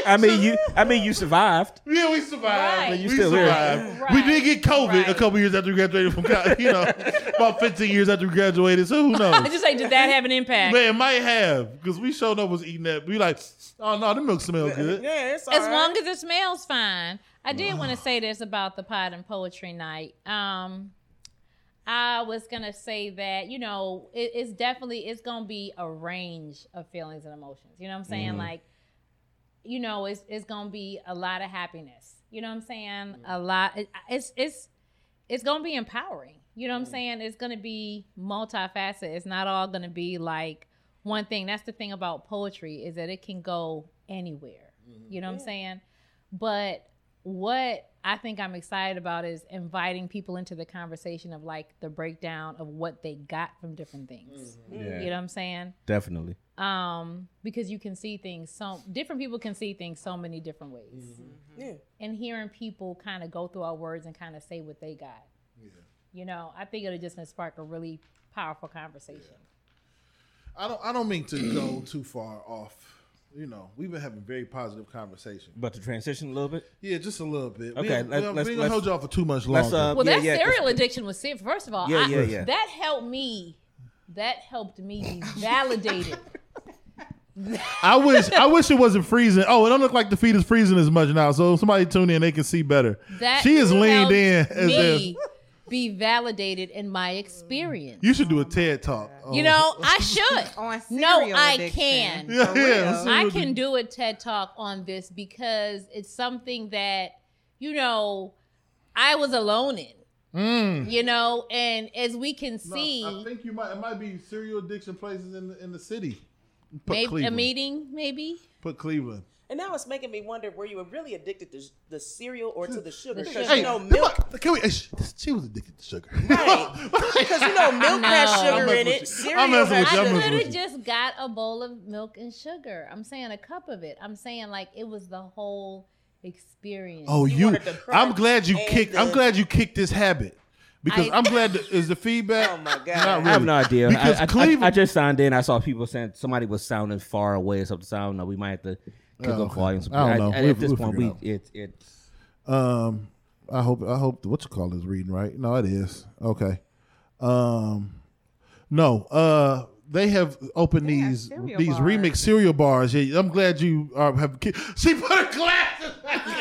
I mean, you. I mean, you survived. Yeah, we survived. Right. You we still here. survived. Right. We did get COVID a couple years after we graduated from college. You know, about 15 years after we graduated. So who (laughs) knows? I knows? just like, did that have an impact? Man, it might have because we showed up was eating that. We like, oh no, the milk smells good. Yeah, it's all as right. long as it smells fine. I did want to say this about the pod and poetry night. Um, I was gonna say that you know it, it's definitely it's gonna be a range of feelings and emotions. You know what I'm saying? Mm-hmm. Like, you know, it's it's gonna be a lot of happiness. You know what I'm saying? Mm-hmm. A lot. It, it's it's it's gonna be empowering. You know what I'm mm-hmm. saying? It's gonna be multifaceted. It's not all gonna be like one thing. That's the thing about poetry is that it can go anywhere. You know what I'm saying? But what I think I'm excited about is inviting people into the conversation of like the breakdown of what they got from different things. Mm-hmm. Yeah. You know what I'm saying? Definitely. Um, because you can see things so different people can see things so many different ways. Mm-hmm. Mm-hmm. Yeah. And hearing people kind of go through our words and kind of say what they got. Yeah. You know, I think it'll just gonna spark a really powerful conversation. I don't. I don't mean to go too far off. You know, we've been having very positive conversation. But to transition a little bit. Yeah, just a little bit. Okay, we, let- we, let's- we ain't gonna let's- hold y'all for too much longer. uh, Well, Yeah, that yeah, cereal addiction was serious. First of all, Yeah, I, yeah, yeah. that helped me. That helped me be validated. (laughs) I wish. I wish it wasn't freezing. Oh, it don't look like the feet is freezing as much now. So somebody tune in, they can see better. That she is leaned in as me if be validated in my experience. you should do a TED talk. You on- know, I should. (laughs) On No, cereal I addiction. can. Yeah, yeah, I can do a TED talk on this because it's something that, you know, I was alone in. Mm. You know, and as we can No, see, I think you might. It might be cereal addiction places in the, in the city. Put maybe a meeting, maybe. Put Cleveland. And now it's making me wonder were you really addicted to the cereal or to the sugar? The Because sugar. you know milk, on, Can we? She was addicted to sugar. right? (laughs) Because you know milk has sugar I'm in it. Cereal I'm has you. I'm I messing sugar. could have just got a bowl of milk and sugar. I'm saying a cup of it. I'm saying like it was the whole experience. Oh, You you! I'm glad you and kicked. I'm glad you kicked this habit because I- I, am glad. That, is the feedback? Oh, my God. Not I really. I have no idea. Because I, I, Cleveland. I, I just signed in. I saw people saying somebody was sounding far away. Or something. So I don't know. We might have to kick Oh, up okay. volumes. I don't know. at We'll- this we'll point, we it it it. Um, I hope I hope what you call is reading right. No, it is okay. Um, no. Uh, they have opened They these cereal these bars. remix cereal bars. Yeah, I'm glad you uh, have. ki- She put her glasses. (laughs)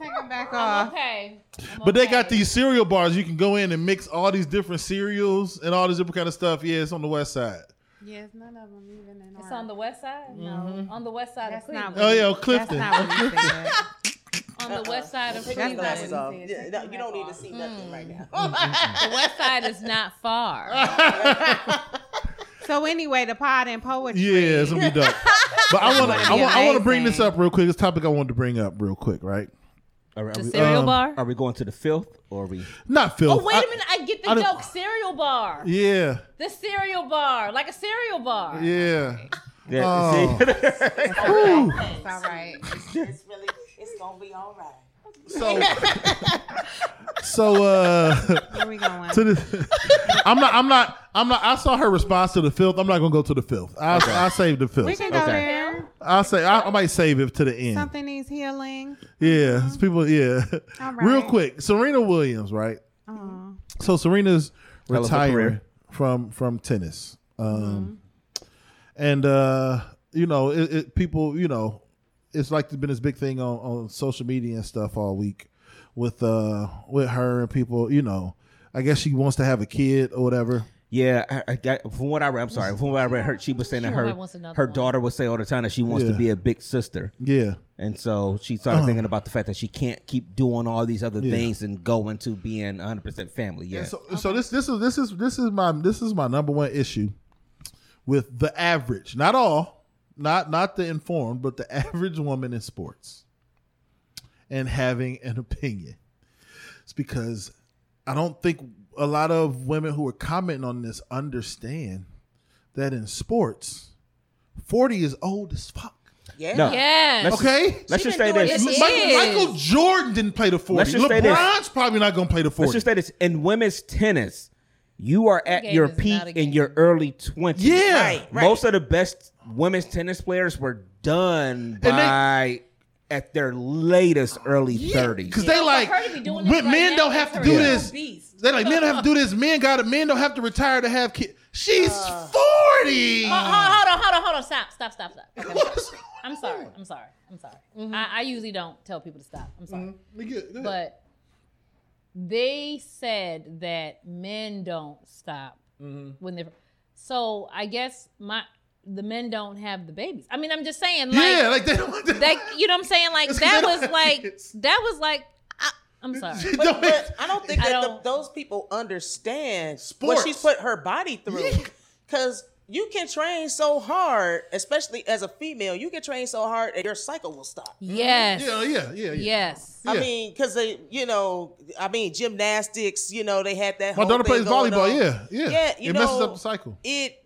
Take them back off. okay. I'm But they got these cereal bars. You can go in and mix all these different cereals and all this different kind of stuff. Yeah, it's on the west side. Yes, none of them even in It's on the west side. Mm-hmm. No, on the west side That's of not Cleveland. Oh yeah, That's Clifton. not what you said. (laughs) on the west side of Take your glasses Cleveland. Yeah, no, you don't need to see nothing right now. (laughs) The west side is not far. So anyway, the pod and poetry. Yeah, it's gonna be dope. But I want to, I want, to bring this up real quick. This topic I wanted to bring up real quick, right? Are, are The we, cereal um, bar. are we going to the filth or are we? Not filth? Oh wait a minute! I get the I don't- joke. Cereal bar. Yeah, The cereal bar, like a cereal bar. yeah. Yeah, Oh. see? (laughs) It's all right. it's really, it's gonna be all right. So, (laughs) so uh, Where we going? to the, I'm not, I'm not, I'm not. I saw her response to the filth. I'm not gonna go to the filth. I'll, I'll save the we can go Okay. there. I'll say I, I might save it to the end. Something needs healing. Yeah, it's people. Yeah, All real quick. Serena Williams, right? Oh. So Serena's Hell of a retiring from from tennis, um, and uh, you know, it, it, people, you know, it's like it's been this big thing on, on social media and stuff all week with uh with her and people. You know, I guess she wants to have a kid or whatever. Yeah, I, I got, from what I read, I'm sorry. From what I read, her she was saying that She her wants her one. daughter would say all the time that she wants Yeah. to be a big sister, Yeah. and so she started Uh. thinking about the fact that she can't keep doing all these other Yeah. things and go into being 100 percent family. Yeah, So, so this this is this is this is my this is my number one issue with the average, not all, not not the informed, but the (laughs) average woman in sports, and having an opinion. It's because I don't think a lot of women who are commenting on this understand that in sports, forty is old as fuck. Yeah. No. Yes. Let's Okay, just, let's just say this. Michael. Michael Jordan didn't play the forty. Let's just say this. LeBron's probably not going to play the 40. Let's just say this. In women's tennis, you are at your peak in your early 20s. Yeah. Right, right. Most of the best women's tennis players were done they- by at their latest early 30s. Because they like be doing men, right don't have to do real this. beast. They like men don't have to do this. Men got it. Men don't have to retire to have kids. She's Uh. forty. Hold, hold, hold on, hold on, hold on. Stop, stop, stop, stop. Okay, (laughs) I'm sorry. I'm sorry. I'm sorry. Mm-hmm. I, I usually don't tell people to stop. I'm sorry. But But they said that men don't stop Mm-hmm. when they're. So I guess my the men don't have the babies. I mean, I'm just saying, like, yeah, like they don't. that, (laughs) you know what I'm saying? Like that they don't was like (laughs) that was like. I, I'm sorry. But, but I don't think I that don't- those people understand Sports. what she's put her body through. Because you can train so hard, especially as a female, you can train so hard that your cycle will stop. Yes. yeah, yeah, yeah, yeah. Yes. I Yeah. mean, because they, you know, I mean, gymnastics. You know, they had that. My whole daughter thing plays going volleyball. on. Yeah, yeah. yeah. You it know, messes up the cycle. It.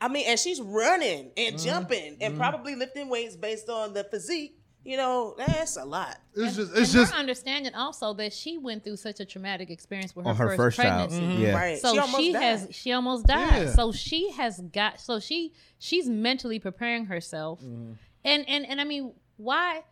I mean, and she's running and Mm-hmm. jumping and probably lifting weights based on the physique. You know, that's a lot. It's just, it's just. her understanding also that she went through such a traumatic experience with her, her first, first child. pregnancy. Yeah. Right. So she she, has she almost died. Yeah. So she has got so she she's mentally preparing herself. Mm-hmm. And and and I mean, why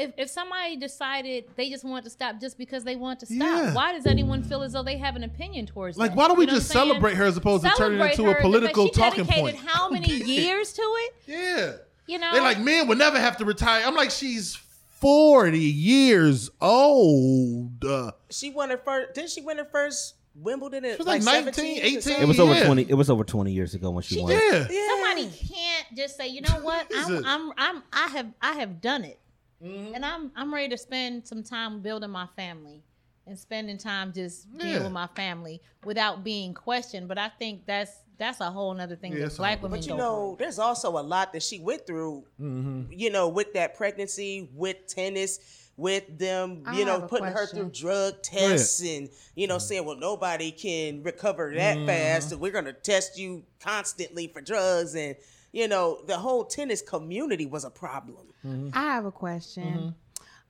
if if somebody decided they just want to stop just because they want to stop, Yeah. why does anyone feel as though they have an opinion towards it? Like, that? why don't we You know just what I'm saying? celebrate her as opposed to turning it into a political she talking point? How many years to it? Yeah. You know, They like men would never have to retire. I'm like, she's 40 years old. Uh, She won her first. Didn't she win her first Wimbledon at was like, like 19, 18. It was over Yeah. 20. It was over 20 years ago when she, She won. yeah. somebody can't just say, you know what? I'm. I'm, I'm, I have, I have done it, Mm-hmm. and I'm, I'm ready to spend some time building my family and spending time just being Yeah. with my family without being questioned. But I think that's that's a whole nother thing Yeah, that black women But you go know, there's also a lot that she went through. Mm-hmm. You know, with that pregnancy, with tennis, with them, I you know, have a putting her through drug tests and you know saying, well, nobody can recover that Mm-hmm. fast, and we're gonna test you constantly for drugs, and you know, the whole tennis community was a problem. I have a question. Mm-hmm.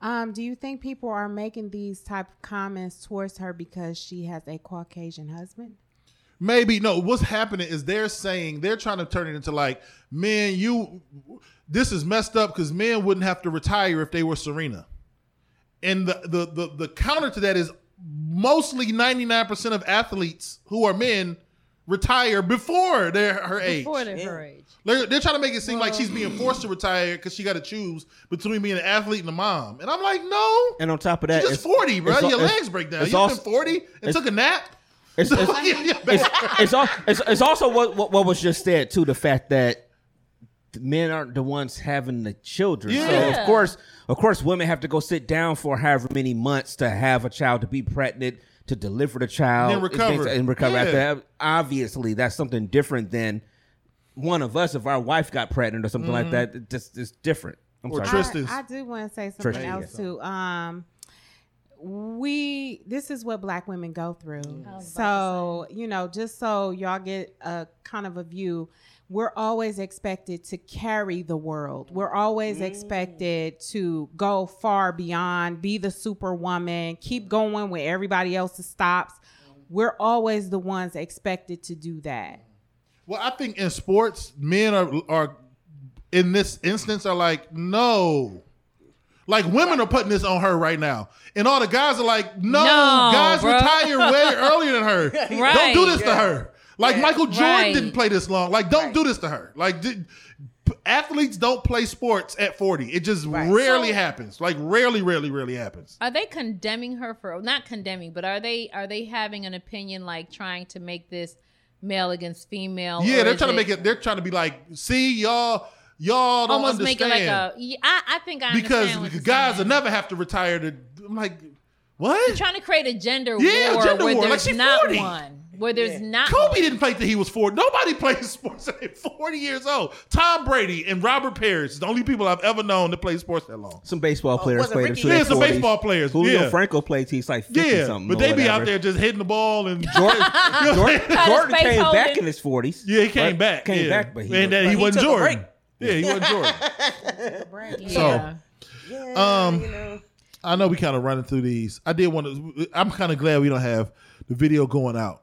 Um, do you think people are making these type of comments towards her because she has a Caucasian husband? Maybe no. What's happening is they're saying they're trying to turn it into like, man, you. This is messed up because men wouldn't have to retire if they were Serena. And the the the, the counter to that is mostly ninety nine percent of athletes who are men retire before they're her age. before they're her age. They're, they're trying to make it seem like she's being forced to retire because she got to choose between being an athlete and a mom. And I'm like, no. And on top of that, You're just 40, bro. it's Your it's- legs break down. You've also- been 40 and took a nap. It's, it's, (laughs) it's, it's, it's, it's also what, what what was just said too the fact that the men aren't the ones having the children so of course of course women have to go sit down for however many months to have a child to be pregnant to deliver the child And recover. and recover Yeah. after that obviously that's something different than one of us if our wife got pregnant or something like that it just it's different I'm Mm-hmm. Or sorry. I, I do want to say something Tristan, else too. Um, we this is what black women go through. So you know, just so y'all get a kind of a view, we're always expected to carry the world. We're always mm. expected to go far beyond, be the superwoman, keep going when everybody else stops. We're always the ones expected to do that. Well, I think in sports, men are are in this instance are like, no. Like women are putting this on her right now. And all the guys are like, no, No, guys bro. retire way (laughs) earlier than her. Don't do this to her. Like Michael Jordan Right. didn't play this long. Like, don't do this to her. Like did, athletes don't play sports at 40. It just rarely So- happens. Like rarely, rarely, rarely happens. Are they condemning her for not condemning, but are they are they having an opinion like trying to make this male against female. Yeah, they're trying to make it. They're trying to be like, see, y'all, y'all don't almost make understand it like a. Yeah, I, I think I because understand because guys will never have to retire. To I'm like, what? trying to create a gender Yeah, war gender where war, like there's she not 40. one. Where there's not Kobe one. didn't play till he was 40. Nobody (laughs) plays sports at 40 years old. Tom Brady and Robert Parish is the only people I've ever known to play sports that long. Some baseball players wasn't played Ricky- until their Yeah, some 40s. baseball players, Julio yeah. Franco played till he's like 50 Yeah, something. but or they be out whatever. there just hitting the ball and Jordan, Jordan, (laughs) Cut Jordan face came back holding. in his 40s. yeah, he came Right? back. Came yeah. back, but he and was- then he But he wasn't took a Jordan. break. Yeah, he wasn't Jordan. (laughs) Yeah. Yeah, Um, you know. I know we kind of running through these. I did want to. I'm kind of glad we don't have the video going out.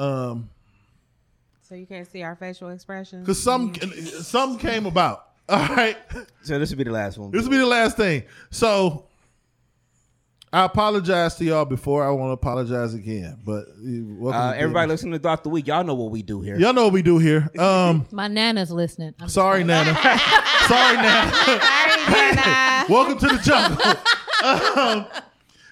Um, So you can't see our facial expressions. because some some came about. (laughs) All right, So this will be the last one. this will be the last thing. So I apologize to y'all before. I want to apologize again. But uh, welcome Uh, to everybody listening to Throughout the Week, y'all know what we do here. y'all know what we do here. (laughs) Um, My nana's listening. I'm (laughs) sorry, Nana. sorry, Nana. Sorry, Nana. Welcome to the jungle. um,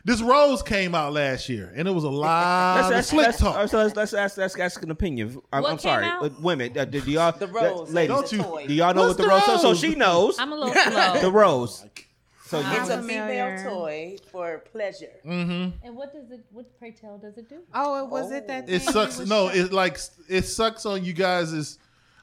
this rose came out last year, and it was a lot Let's, of let's, slick let's, talk. uh, so let's, let's ask, an opinion. I'm, What I'm came sorry, out? uh, women. Uh, do, do y'all, The rose. ladies, Don't you- toy. do y'all know What's what the the rose? So, so rose? she knows I'm a little (laughs) slow. the rose. So I'm you, It's a familiar. female toy for pleasure. Mm. and what does it? What pray tell does it do? Oh, it was it that It thing sucks. you was No, it like it sucks on you guys'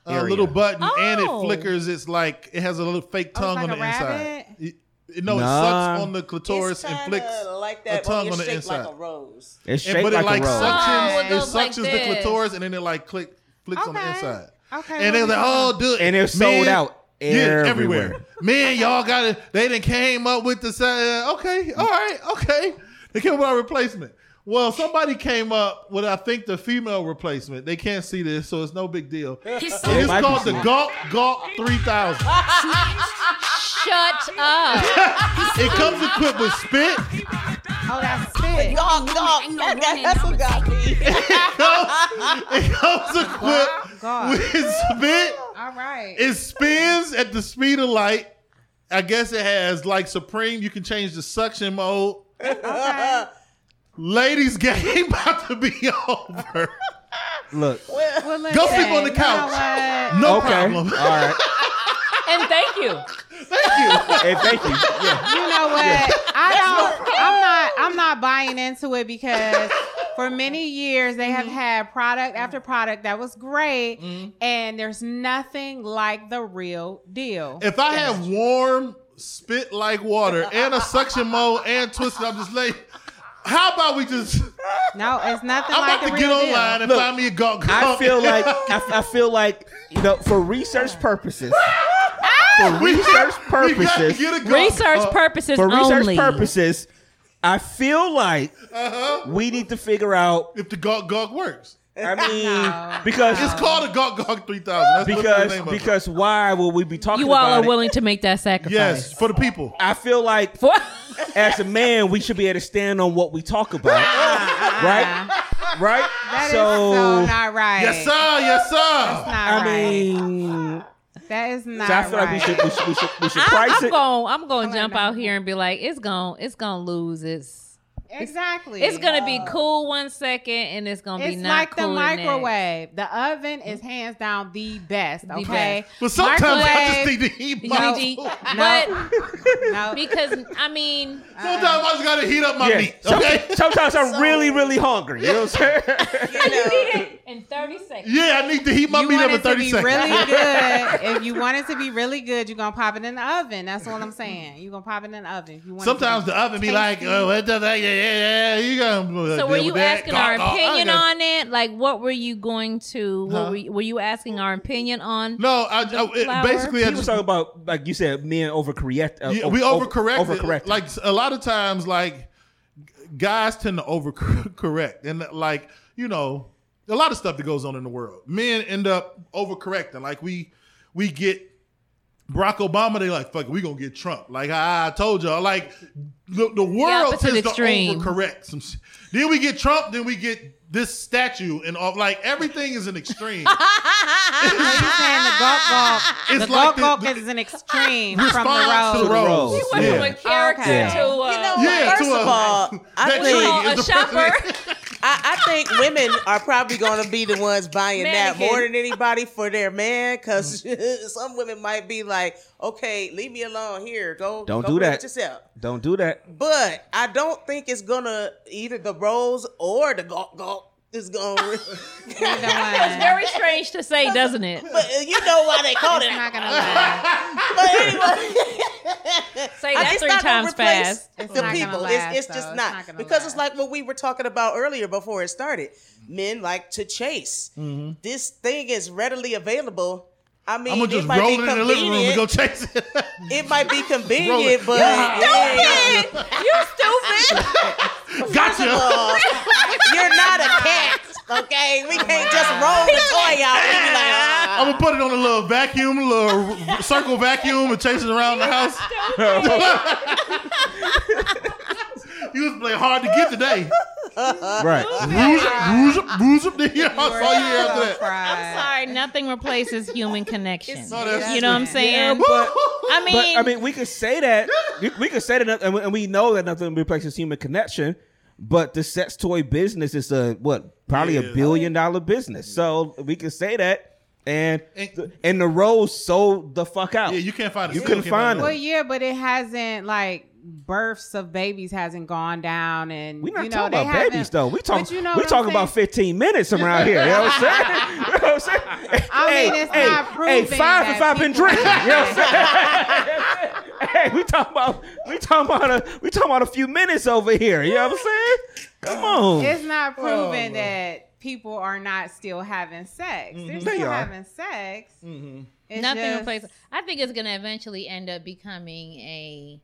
uh, Area. little button, and it Oh. flickers. It's like it has a little fake Oh, it's tongue like on a the rabbit? inside. It, it- no, it sucks on the clitoris and kinda flicks like a tongue on the it's shaped inside. like a rose. it's And, shaped but it like like a rose. suctions, Oh, it it goes like suctions the clitoris, and then it like click flicks on the inside. Okay. And they was like, "Oh, dude," And they're sold out everywhere. Man, y'all got it. They didn't came up with the uh, okay, all right, okay. They came up with a replacement. Well, somebody came up with I think the female replacement. They can't see this, so it's no big deal. (laughs) And it's might be called the seen. Gawk Gawk Three Thousand. Shut up. (laughs) It comes equipped with spit. oh, that's spit. Dog, dog, that, that, that's what got me. (laughs) It comes oh, equipped God. with spit. All right. It spins at the speed of light. I guess it has like Supreme. You can change the suction mode. okay. Ladies' game (laughs) about to be over. Look, Well, listen, Go sleep on the you know couch. what? No okay, problem. all right. (laughs) And thank you. Thank you. Hey, thank you. Yeah. you know what? I don't. I'm not. I'm not buying into it because for many years they have mm-hmm. had product after product that was great, mm-hmm. and there's nothing like the real deal. If I have warm, spit like water, and a suction mode and twisted, I'm just like, how about we just? No, it's nothing I'm like about the to get real deal. online and Look, find me a gawk. I feel like (laughs) I, I feel like you know for research purposes. (laughs) For research purposes, get. Research Uh, purposes for research only. purposes, I feel like uh-huh. we need to figure out. If the gawk gawk works, I (laughs) mean, No. because it's called a gawk gawk three thousand. That's literally the because of because why will we be talking You all about are it? willing to make that sacrifice. yes, for the people. I feel like For- (laughs) as a man, we should be able to stand on what we talk about, (laughs) right? Right. That is so, so not right. Yes, sir. Yes, sir. Not I right. mean, that is not so I feel right. like we should we should we should, we should I, price I'm it. going. I'm going to jump out here and be like, it's going. to It's going to lose its. Exactly. It's going to be cool one second, and it's going to be It's not like the cool next. microwave. The oven is hands down the best. The Okay, best. But sometimes I just Microwave- need to heat my need- food. but no, (laughs) because I mean, Sometimes I just gotta heat up my Yeah. meat. Okay. Sometimes I'm really really hungry. You know what I'm saying? (laughs) You know, you need it in 30 seconds. Yeah, I need to heat my you meat up in it to thirty be seconds. really (laughs) good. if you want it to be really good, you're gonna pop it in the oven. That's what I'm saying. You're gonna pop it in the oven. You want Sometimes the oven be like, tasty. oh, what the fuck? Yeah, yeah, yeah. You gonna uh, So were you with that. asking our gawk. Opinion got- on it? Like, what were you going to? What Huh? were, you, were you asking our opinion on? No, I, I it- flour? basically I He was just talking about like you said, men overcorrect. Uh, Yeah, we over- overcorrect. Overcorrect. Like a lot of times, like guys tend to overcorrect, and like you know, a lot of stuff that goes on in the world. Men end up overcorrecting. Like we we get Barack Obama, they like fuck. We gonna get Trump. Like I, I told y'all. Like the, the world opposite tends extreme. to overcorrect. Some. sh- Then we get Trump. Then we get this statue and all. Like everything is an extreme. (laughs) So saying the gawk gawk? (laughs) It's the like gawk gawk is an extreme from Response the to the road. rose. He He went Yeah. from a character Okay. to uh, you know Yeah, first to a- of all, (laughs) I that think a shopper. President. I, I think women are probably going to be the ones buying that more than anybody for their man, because (laughs) some women might be like, "Okay, leave me alone. Here, go. Don't go do that. yourself." Don't do that. But I don't think it's gonna either the rose or the gawk gawk is gonna. (laughs) It's very strange to say, doesn't it? but you know why they call it. I'm not gonna lie. But anyway, (laughs) Say I- that it's three not gonna times fast. It's the not people. last, it's it's just though. It's not, not gonna because it's like what we were talking about earlier before it started. Men like to chase. Mm-hmm. This thing is readily available. I mean, I'm gonna it just might roll be it in the living room and go convenient. chase it. It might be (laughs) Roll convenient, it. but Stupid! You stupid! First of all, you're not a cat, okay? We can't just roll the toy out and be like, ah. I'm gonna put it on a little vacuum, a little circle vacuum, and chase it around the house. (laughs) you was playing hard to get today. Right. Up, up, up. I saw you after that. I'm sorry, nothing replaces human connection. No, You know what I'm true. saying? but I mean, but I mean, we could say that we, we could say that, and we- and we know that nothing replaces human connection. But the sex toy business is a what probably Yeah. a billion dollar business, so we can say that. And And- the, and the rose sold the fuck out. Yeah, you can't find. A You couldn't can't find a- Well, yeah, but it hasn't like births of babies hasn't gone down, and We're not you know talking they about haven't- babies though. We talk you know we what about 15 minutes around here. You know what I'm saying? (laughs) You know what I'm saying? I hey, mean, it's hey, not hey, five that if I've been drinking. You know what I'm (laughs) saying? (laughs) hey, we talking about we talking about a we talking about a few minutes over here. You know what I'm saying? Come on. It's not proven Oh, that people are not still having sex. They're still are. having sex. It's nothing just- replaces. I think it's gonna eventually end up becoming a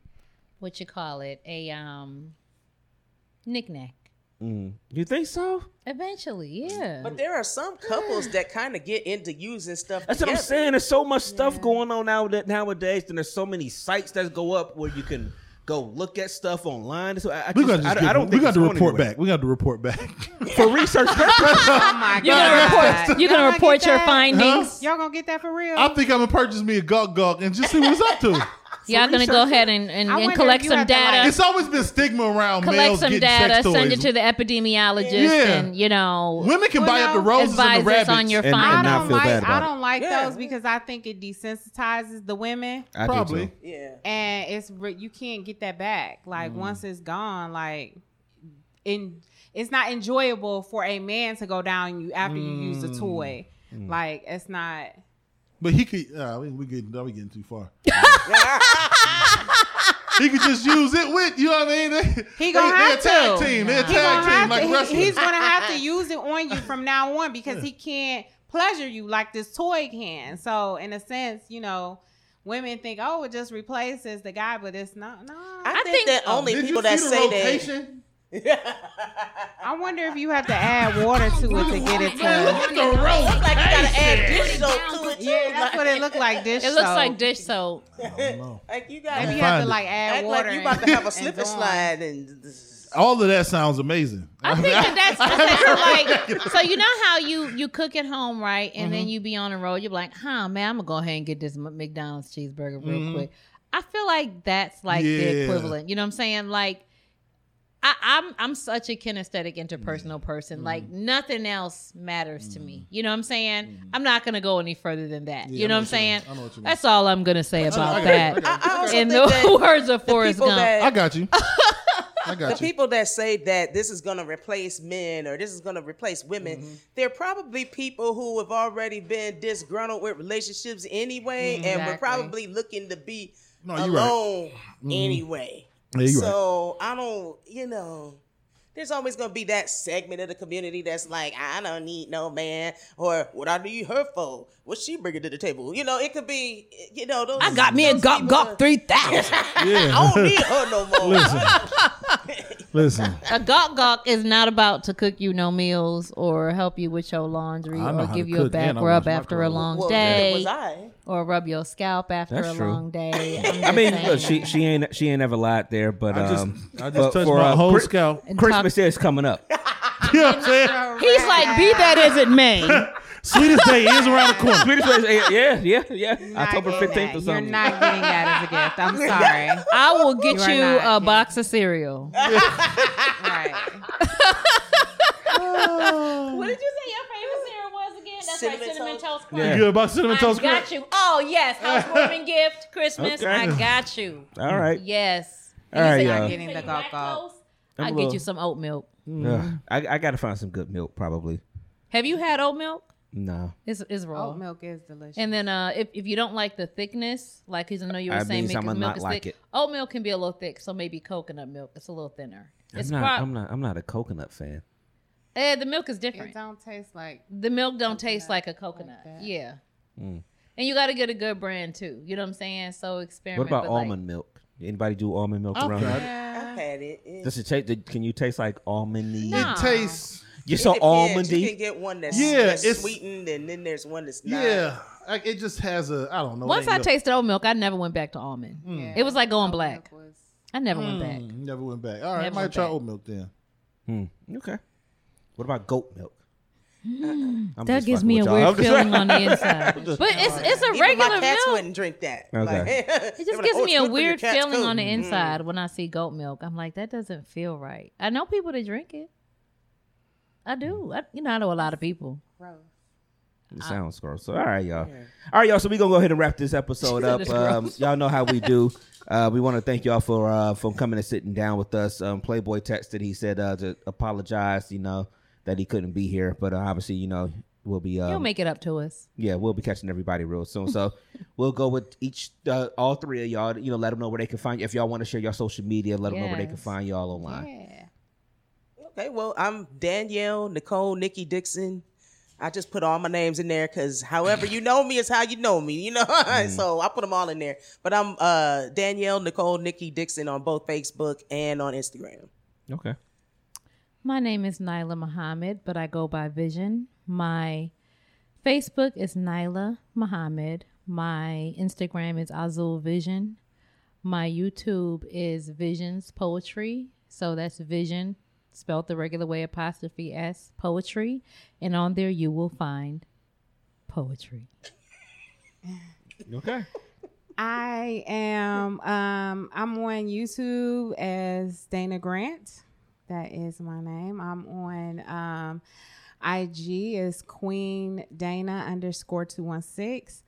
what you call it a um knickknack. Mm. You think so? Eventually, yeah. But there are some couples that kind of get into using stuff. That's what I'm saying. There's so much stuff going on now that nowadays, and there's so many sites that go up where you can go look at stuff online. So I, I, we just, got to I, I don't We got it's to report anywhere. back. We got to report back. (laughs) for research (laughs) purposes. Oh my god! You're gonna report. You're gonna report your that? findings. Y'all gonna get that for real? I think I'm gonna purchase me a gawk gawk and just see what it's up to. (laughs) Y'all gonna go ahead and, and, and collect some have to, like- data. It's always been stigma around collect males some getting data, sex toys. send it to the epidemiologist, Yeah. and you know, Women can Well, buy up the no. roses and the rabbits. on your And- and I don't like. I don't like Yeah. those because I think it desensitizes the women, I do Probably. too. Yeah. and it's you can't get that back. Like mm. once it's gone, like in it's not enjoyable for a man to go down you after you use the mm. toy. Mm. Like it's not. But he could. Uh, we we getting. Now we getting too far. (laughs) (laughs) he could just use it with. You know what I mean? He They- gonna they have a tag to. team. They a He tag gonna team have like to, he- wrestling. he's gonna have to (laughs) use it on you from now on because he can't pleasure you like this toy can. So in a sense, you know, women think, oh, it just replaces the guy, but it's not. No, I, I think, think- that only people that see the say that. Rotation? I wonder if you have to add water to it to get it to. look at the rotation. Like you gotta add dish soap to it too. Yeah, that's what it looked like. Dish it looks soap. like dish soap. (laughs) Like you gotta Maybe you have to like add act water. like you about to have a and slip and Dawn. slide and. All of that sounds amazing. I think that (laughs) that's okay, so like so you know how you you cook at home right and then mm-hmm. you be on the road you're like huh man I'm gonna go ahead and get this McDonald's cheeseburger real mm-hmm. quick I feel like that's like the equivalent you know what I'm saying like I, I'm I'm such a kinesthetic interpersonal mm-hmm. person mm-hmm. like nothing else matters to me mm-hmm. you know what I'm saying I'm not gonna go any further than that Yeah, you know know what I'm what you mean. saying I know what you mean. that's all I'm gonna say about got. I that got. I also in think the that (laughs) words of the Forrest Gump that I got you. (laughs) I the got you. people that say that this is going to replace men or this is going to replace women, Mm-hmm. they're probably people who have already been disgruntled with relationships anyway, and were Exactly. probably looking to be No, you're right. alone anyway. Yeah, you're right. so I don't, you know. There's always gonna be that segment of the community that's like, I don't need no man, or what I need her for? What she bringing to the table? You know, it could be, you know, those. I got me a those Gawk Gawk three thousand. Yeah. (laughs) I don't need her no more. (laughs) Listen, A gawk gawk is not about to cook you no meals or help you with your laundry or give you a back rub after a long Well, day was I? or rub your scalp after That's a true. long day. (laughs) I'm I just mean, look, she she ain't she ain't ever lied there, but I just um, I just but touched for, my uh, whole Chris- scalp. And Christmas is coming up. (laughs) You know what I'm saying? He's like, be that as it may. (laughs) Sweetest Day is around the corner. Sweetest Day, is, yeah, yeah, yeah. Not October 15th or something. You're not getting that as a gift. I'm (laughs) sorry. I will get you, you a kidding. box of cereal. (laughs) what did you say your favorite cereal was again? That's cinnamon right, cinnamon toast, toast crunch. Yeah. You good about cinnamon I toast crunch? I got you. Oh yes, (laughs) housewarming gift, Christmas. Okay. I got you. All right. Yes. All right, y'all. I'm getting the golf. I'll little... get you some oat milk. Mm. Yeah. I, I got to find some good milk, probably. Have you had oat milk? No. It's, it's raw. Oat milk is delicious. And then uh, if, if you don't like the thickness, like because I know you were That saying means making I'ma milk not is like thick. it. Oat milk can be a little thick, so maybe coconut milk. It's a little thinner. I'm It's not, prob- I'm not. I'm not a coconut fan. eh, the milk is different. it different. don't taste like The milk don't taste like a coconut. that. yeah. Mm. And you got to get a good brand too. You know what I'm saying? So experiment. What about but, like- almond milk? Anybody do almond milk I've around here? I've had it. It, Does it taste? Can you taste like almondy? Nah. It tastes. You're it so depends. You almondy. can get one that's, Yeah, that's it's- sweetened, and then there's one that's not. Yeah, like it just has a. I don't know. Once I ain't tasted oat milk, I never went back to almond. Yeah. It was like going Oat black. was- I never no- went back. Mm, never went back. All right, Never might try back. oat milk then. Hmm. Okay. What about goat milk? I'm That gives me a with y'all. weird feeling on the (laughs) inside. (laughs) But it's it's a Even regular my cats milk. wouldn't drink that. Okay. Like, (laughs) It just gives like, "Oh, me a good for your weird feeling too." on the Mm. inside when I see goat milk. I'm like, that doesn't feel right. I know people that drink it. I do. I, you know, I know a lot of people. Gross. It sounds gross. So, all right, y'all. All right, y'all. So we gonna go ahead and wrap this (laughs) episode up. Um, y'all know how we do. Uh, we want to thank y'all for uh, for coming and sitting down with us. Um, Playboy texted. He said uh, to apologize. You know that he couldn't be here, but uh, obviously, you know, we'll be. Um, He'll make it up to us. yeah, we'll be catching everybody real soon. So (laughs) we'll go with each, uh, all three of y'all. You know, let them know where they can find you. If y'all want to share your social media, let them know where they can find y'all online. Yeah. Okay, well, I'm Danielle Nicole Nikki Dixon. I just put all my names in there because however you know me is how you know me, you know. (laughs) so I put them all in there. But I'm uh, Danielle Nicole Nikki Dixon on both Facebook and on Instagram. Okay. My name is Nyla Muhammad, but I go by Vision. My Facebook is Nyla Muhammad. My Instagram is Azul Vision. My YouTube is Visions Poetry. So that's Vision, spelled the regular way, apostrophe S, poetry. And on there you will find poetry. Okay. I am um I'm on YouTube as Dana Grant. That is my name. I'm on um IG is Queen Dana underscore two one six.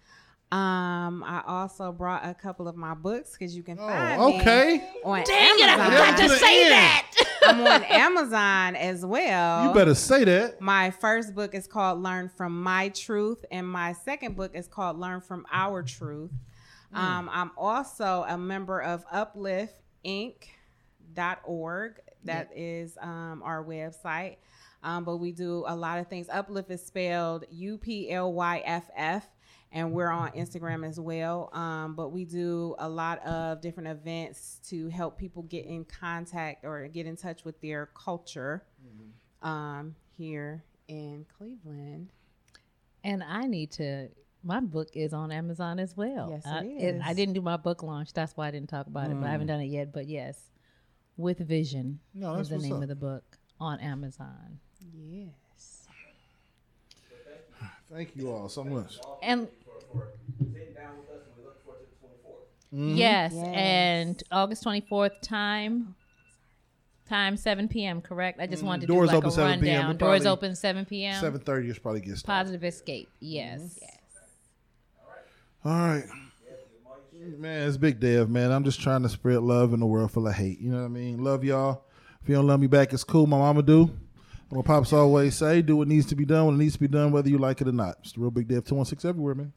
Um, I also brought a couple of my books because you can find Oh, me okay. on Dang it, I Amazon. forgot to the say that. I'm on Amazon as well. You better say that. My first book is called Learn from My Truth, and my second book is called Learn from Our Truth. Um, I'm also a member of upliftinc.org. That is um, our website. Um, but we do a lot of things. Uplift is spelled U P L Y F F, and we're on Instagram as well. Um, but we do a lot of different events to help people get in contact or get in touch with their culture um, here in Cleveland. And I need to. My book is on Amazon as well. Yes, it I, is. I didn't do my book launch. That's why I didn't talk about it. But I haven't done it yet. But yes, with Vision No, is the name up. of the book on Amazon. Yes. Thank you all so much. And Sitting down with us, and we look forward to the 24th. Mm-hmm. yes, Yes. and August twenty fourth time. Time seven p.m. Correct. I just mm-hmm. wanted to Doors do like open a 7 p.m. rundown. It Doors open seven p.m. Seven thirty is probably get started. Positive escape. Yes. Mm-hmm. yes All right. Man, it's Big Dev, man. I'm just trying to spread love in a world full of hate. You know what I mean? Love y'all. If you don't love me back, it's cool. My mama do. And what Pops always say, do what needs to be done when it needs to be done, whether you like it or not. It's the real Big Dev 216 everywhere, man.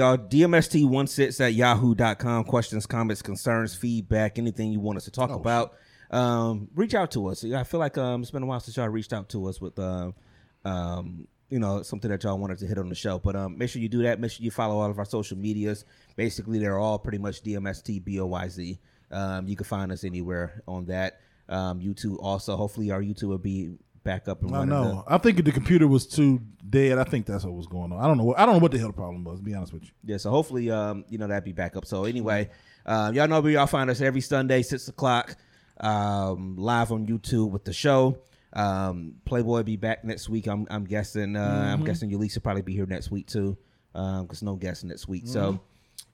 Y'all, DMST16 at yahoo.com. Questions, comments, concerns, feedback, anything you want us to talk Oh, about. Um, reach out to us. I feel like um, it's been a while since y'all reached out to us with, uh, um, you know, something that y'all wanted to hit on the show. But um, make sure you do that. Make sure you follow all of our social medias. Basically, they're all pretty much DMST BOYZ. Um, you can find us anywhere on that. Um, YouTube also. Hopefully, our YouTube will be back up and I running. know. I think the computer was too dead. I think that's what was going on. I don't know. What, I don't know what the hell the problem was. To be honest with you. Yeah, so hopefully, um, you know, that'd be back up. So anyway, um, y'all know where y'all find us every Sunday, six o'clock, um, live on YouTube with the show. Um, Playboy be back next week. I'm, I'm guessing. Uh, I'm guessing Ulysses will probably be here next week too, because no guest next week. So,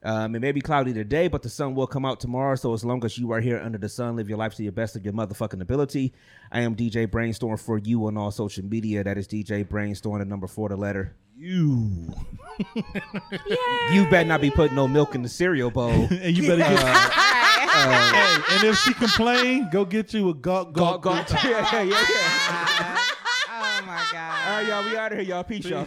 Um, it may be cloudy today, but the sun will come out tomorrow. So as long as you are here under the sun, live your life to your best of your motherfucking ability. I am DJ Brainstorm for you on all social media. That is DJ Brainstorm, the number four, the letter. You. You better not be putting no milk in the cereal bowl. (laughs) and you better get. Uh, uh, uh, hey, and if she complain, go get you a gawk gawk. Gawk, gawk. (laughs) yeah, yeah, yeah. (laughs) Oh my god. All right, y'all. We out of here, y'all. Peace, y'all.